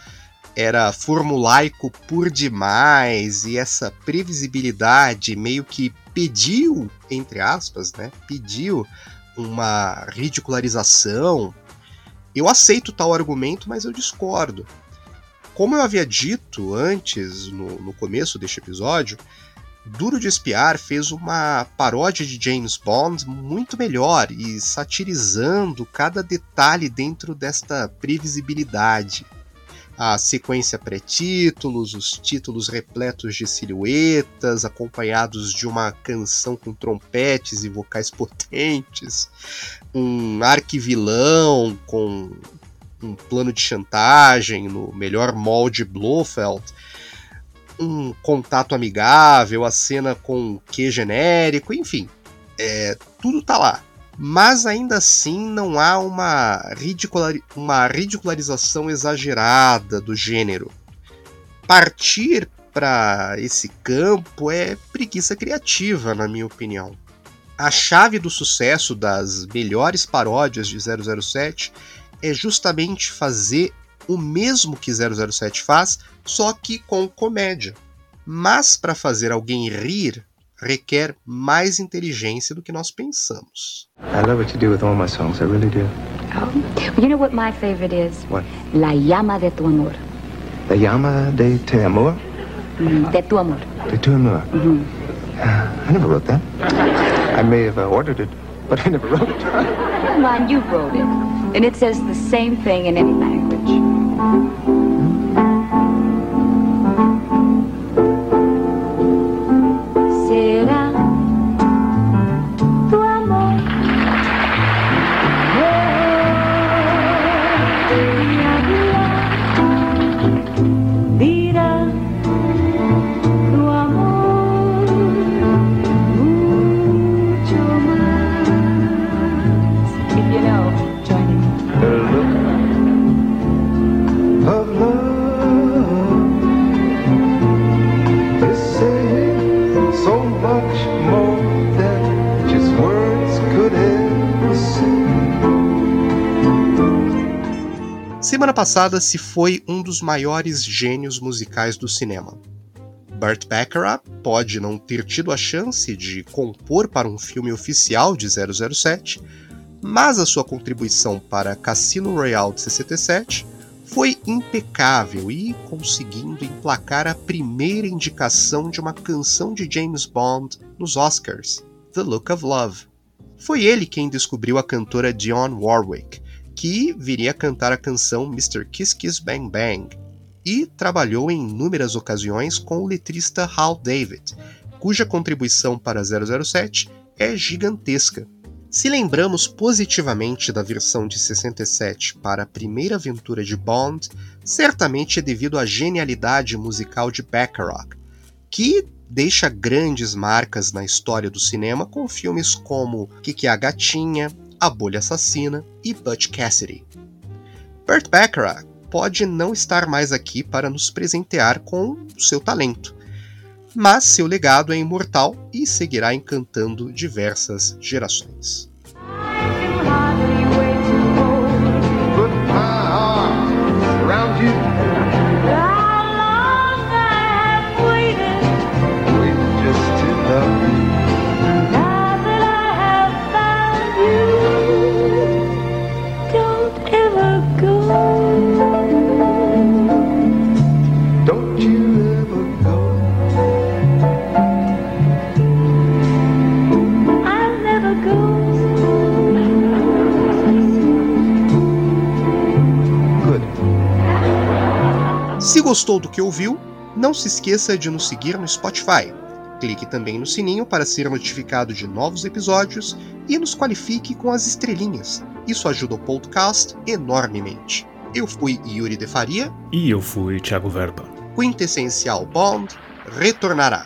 [SPEAKER 1] era formulaico por demais e essa previsibilidade meio que pediu, entre aspas, né, pediu uma ridicularização eu aceito tal argumento, mas eu discordo. Como eu havia dito antes, no, no começo deste episódio, Duro de Espiar fez uma paródia de James Bond muito melhor e satirizando cada detalhe dentro desta previsibilidade a sequência pré-títulos, os títulos repletos de silhuetas, acompanhados de uma canção com trompetes e vocais potentes, um arquivilão com um plano de chantagem no melhor molde Blofeld, um contato amigável, a cena com Q genérico, enfim, é, tudo tá lá mas ainda assim não há uma, ridicular, uma ridicularização exagerada do gênero. Partir para esse campo é preguiça criativa, na minha opinião. A chave do sucesso das melhores paródias de 007 é justamente fazer o mesmo que 007 faz, só que com comédia. Mas para fazer alguém rir, requer mais inteligência do que nós pensamos.
[SPEAKER 26] I love what you do with all my songs, I really do.
[SPEAKER 27] You know what my favorite is?
[SPEAKER 26] What?
[SPEAKER 27] La llama de tu amor.
[SPEAKER 26] La llama de te amor?
[SPEAKER 27] Mm, De tu amor.
[SPEAKER 26] De tu amor.
[SPEAKER 27] Mhm.
[SPEAKER 26] I never wrote that. I may have uh, ordered it, but I never wrote it.
[SPEAKER 27] Come on, you wrote it. And it says the same thing in any language.
[SPEAKER 1] Passada se foi um dos maiores gênios musicais do cinema. Burt Bacharach pode não ter tido a chance de compor para um filme oficial de 007, mas a sua contribuição para Cassino Royale de 67 foi impecável e conseguindo emplacar a primeira indicação de uma canção de James Bond nos Oscars, The Look of Love. Foi ele quem descobriu a cantora Dionne Warwick, que viria a cantar a canção Mr. Kiss Kiss Bang Bang, e trabalhou em inúmeras ocasiões com o letrista Hal David, cuja contribuição para 007 é gigantesca. Se lembramos positivamente da versão de 67 para a primeira aventura de Bond, certamente é devido à genialidade musical de Bacharach, que deixa grandes marcas na história do cinema com filmes como Que Que é a Gatinha, A Bolha Assassina e Butch Cassidy. Burt Bacharach pode não estar mais aqui para nos presentear com seu talento, mas seu legado é imortal e seguirá encantando diversas gerações. Gostou do que ouviu, não se esqueça de nos seguir no Spotify. Clique também no sininho para ser notificado de novos episódios e nos qualifique com as estrelinhas. Isso ajuda o podcast enormemente. Eu fui Yuri de Faria,
[SPEAKER 6] E eu fui Thiago Verba.
[SPEAKER 1] Quintessencial Bond retornará.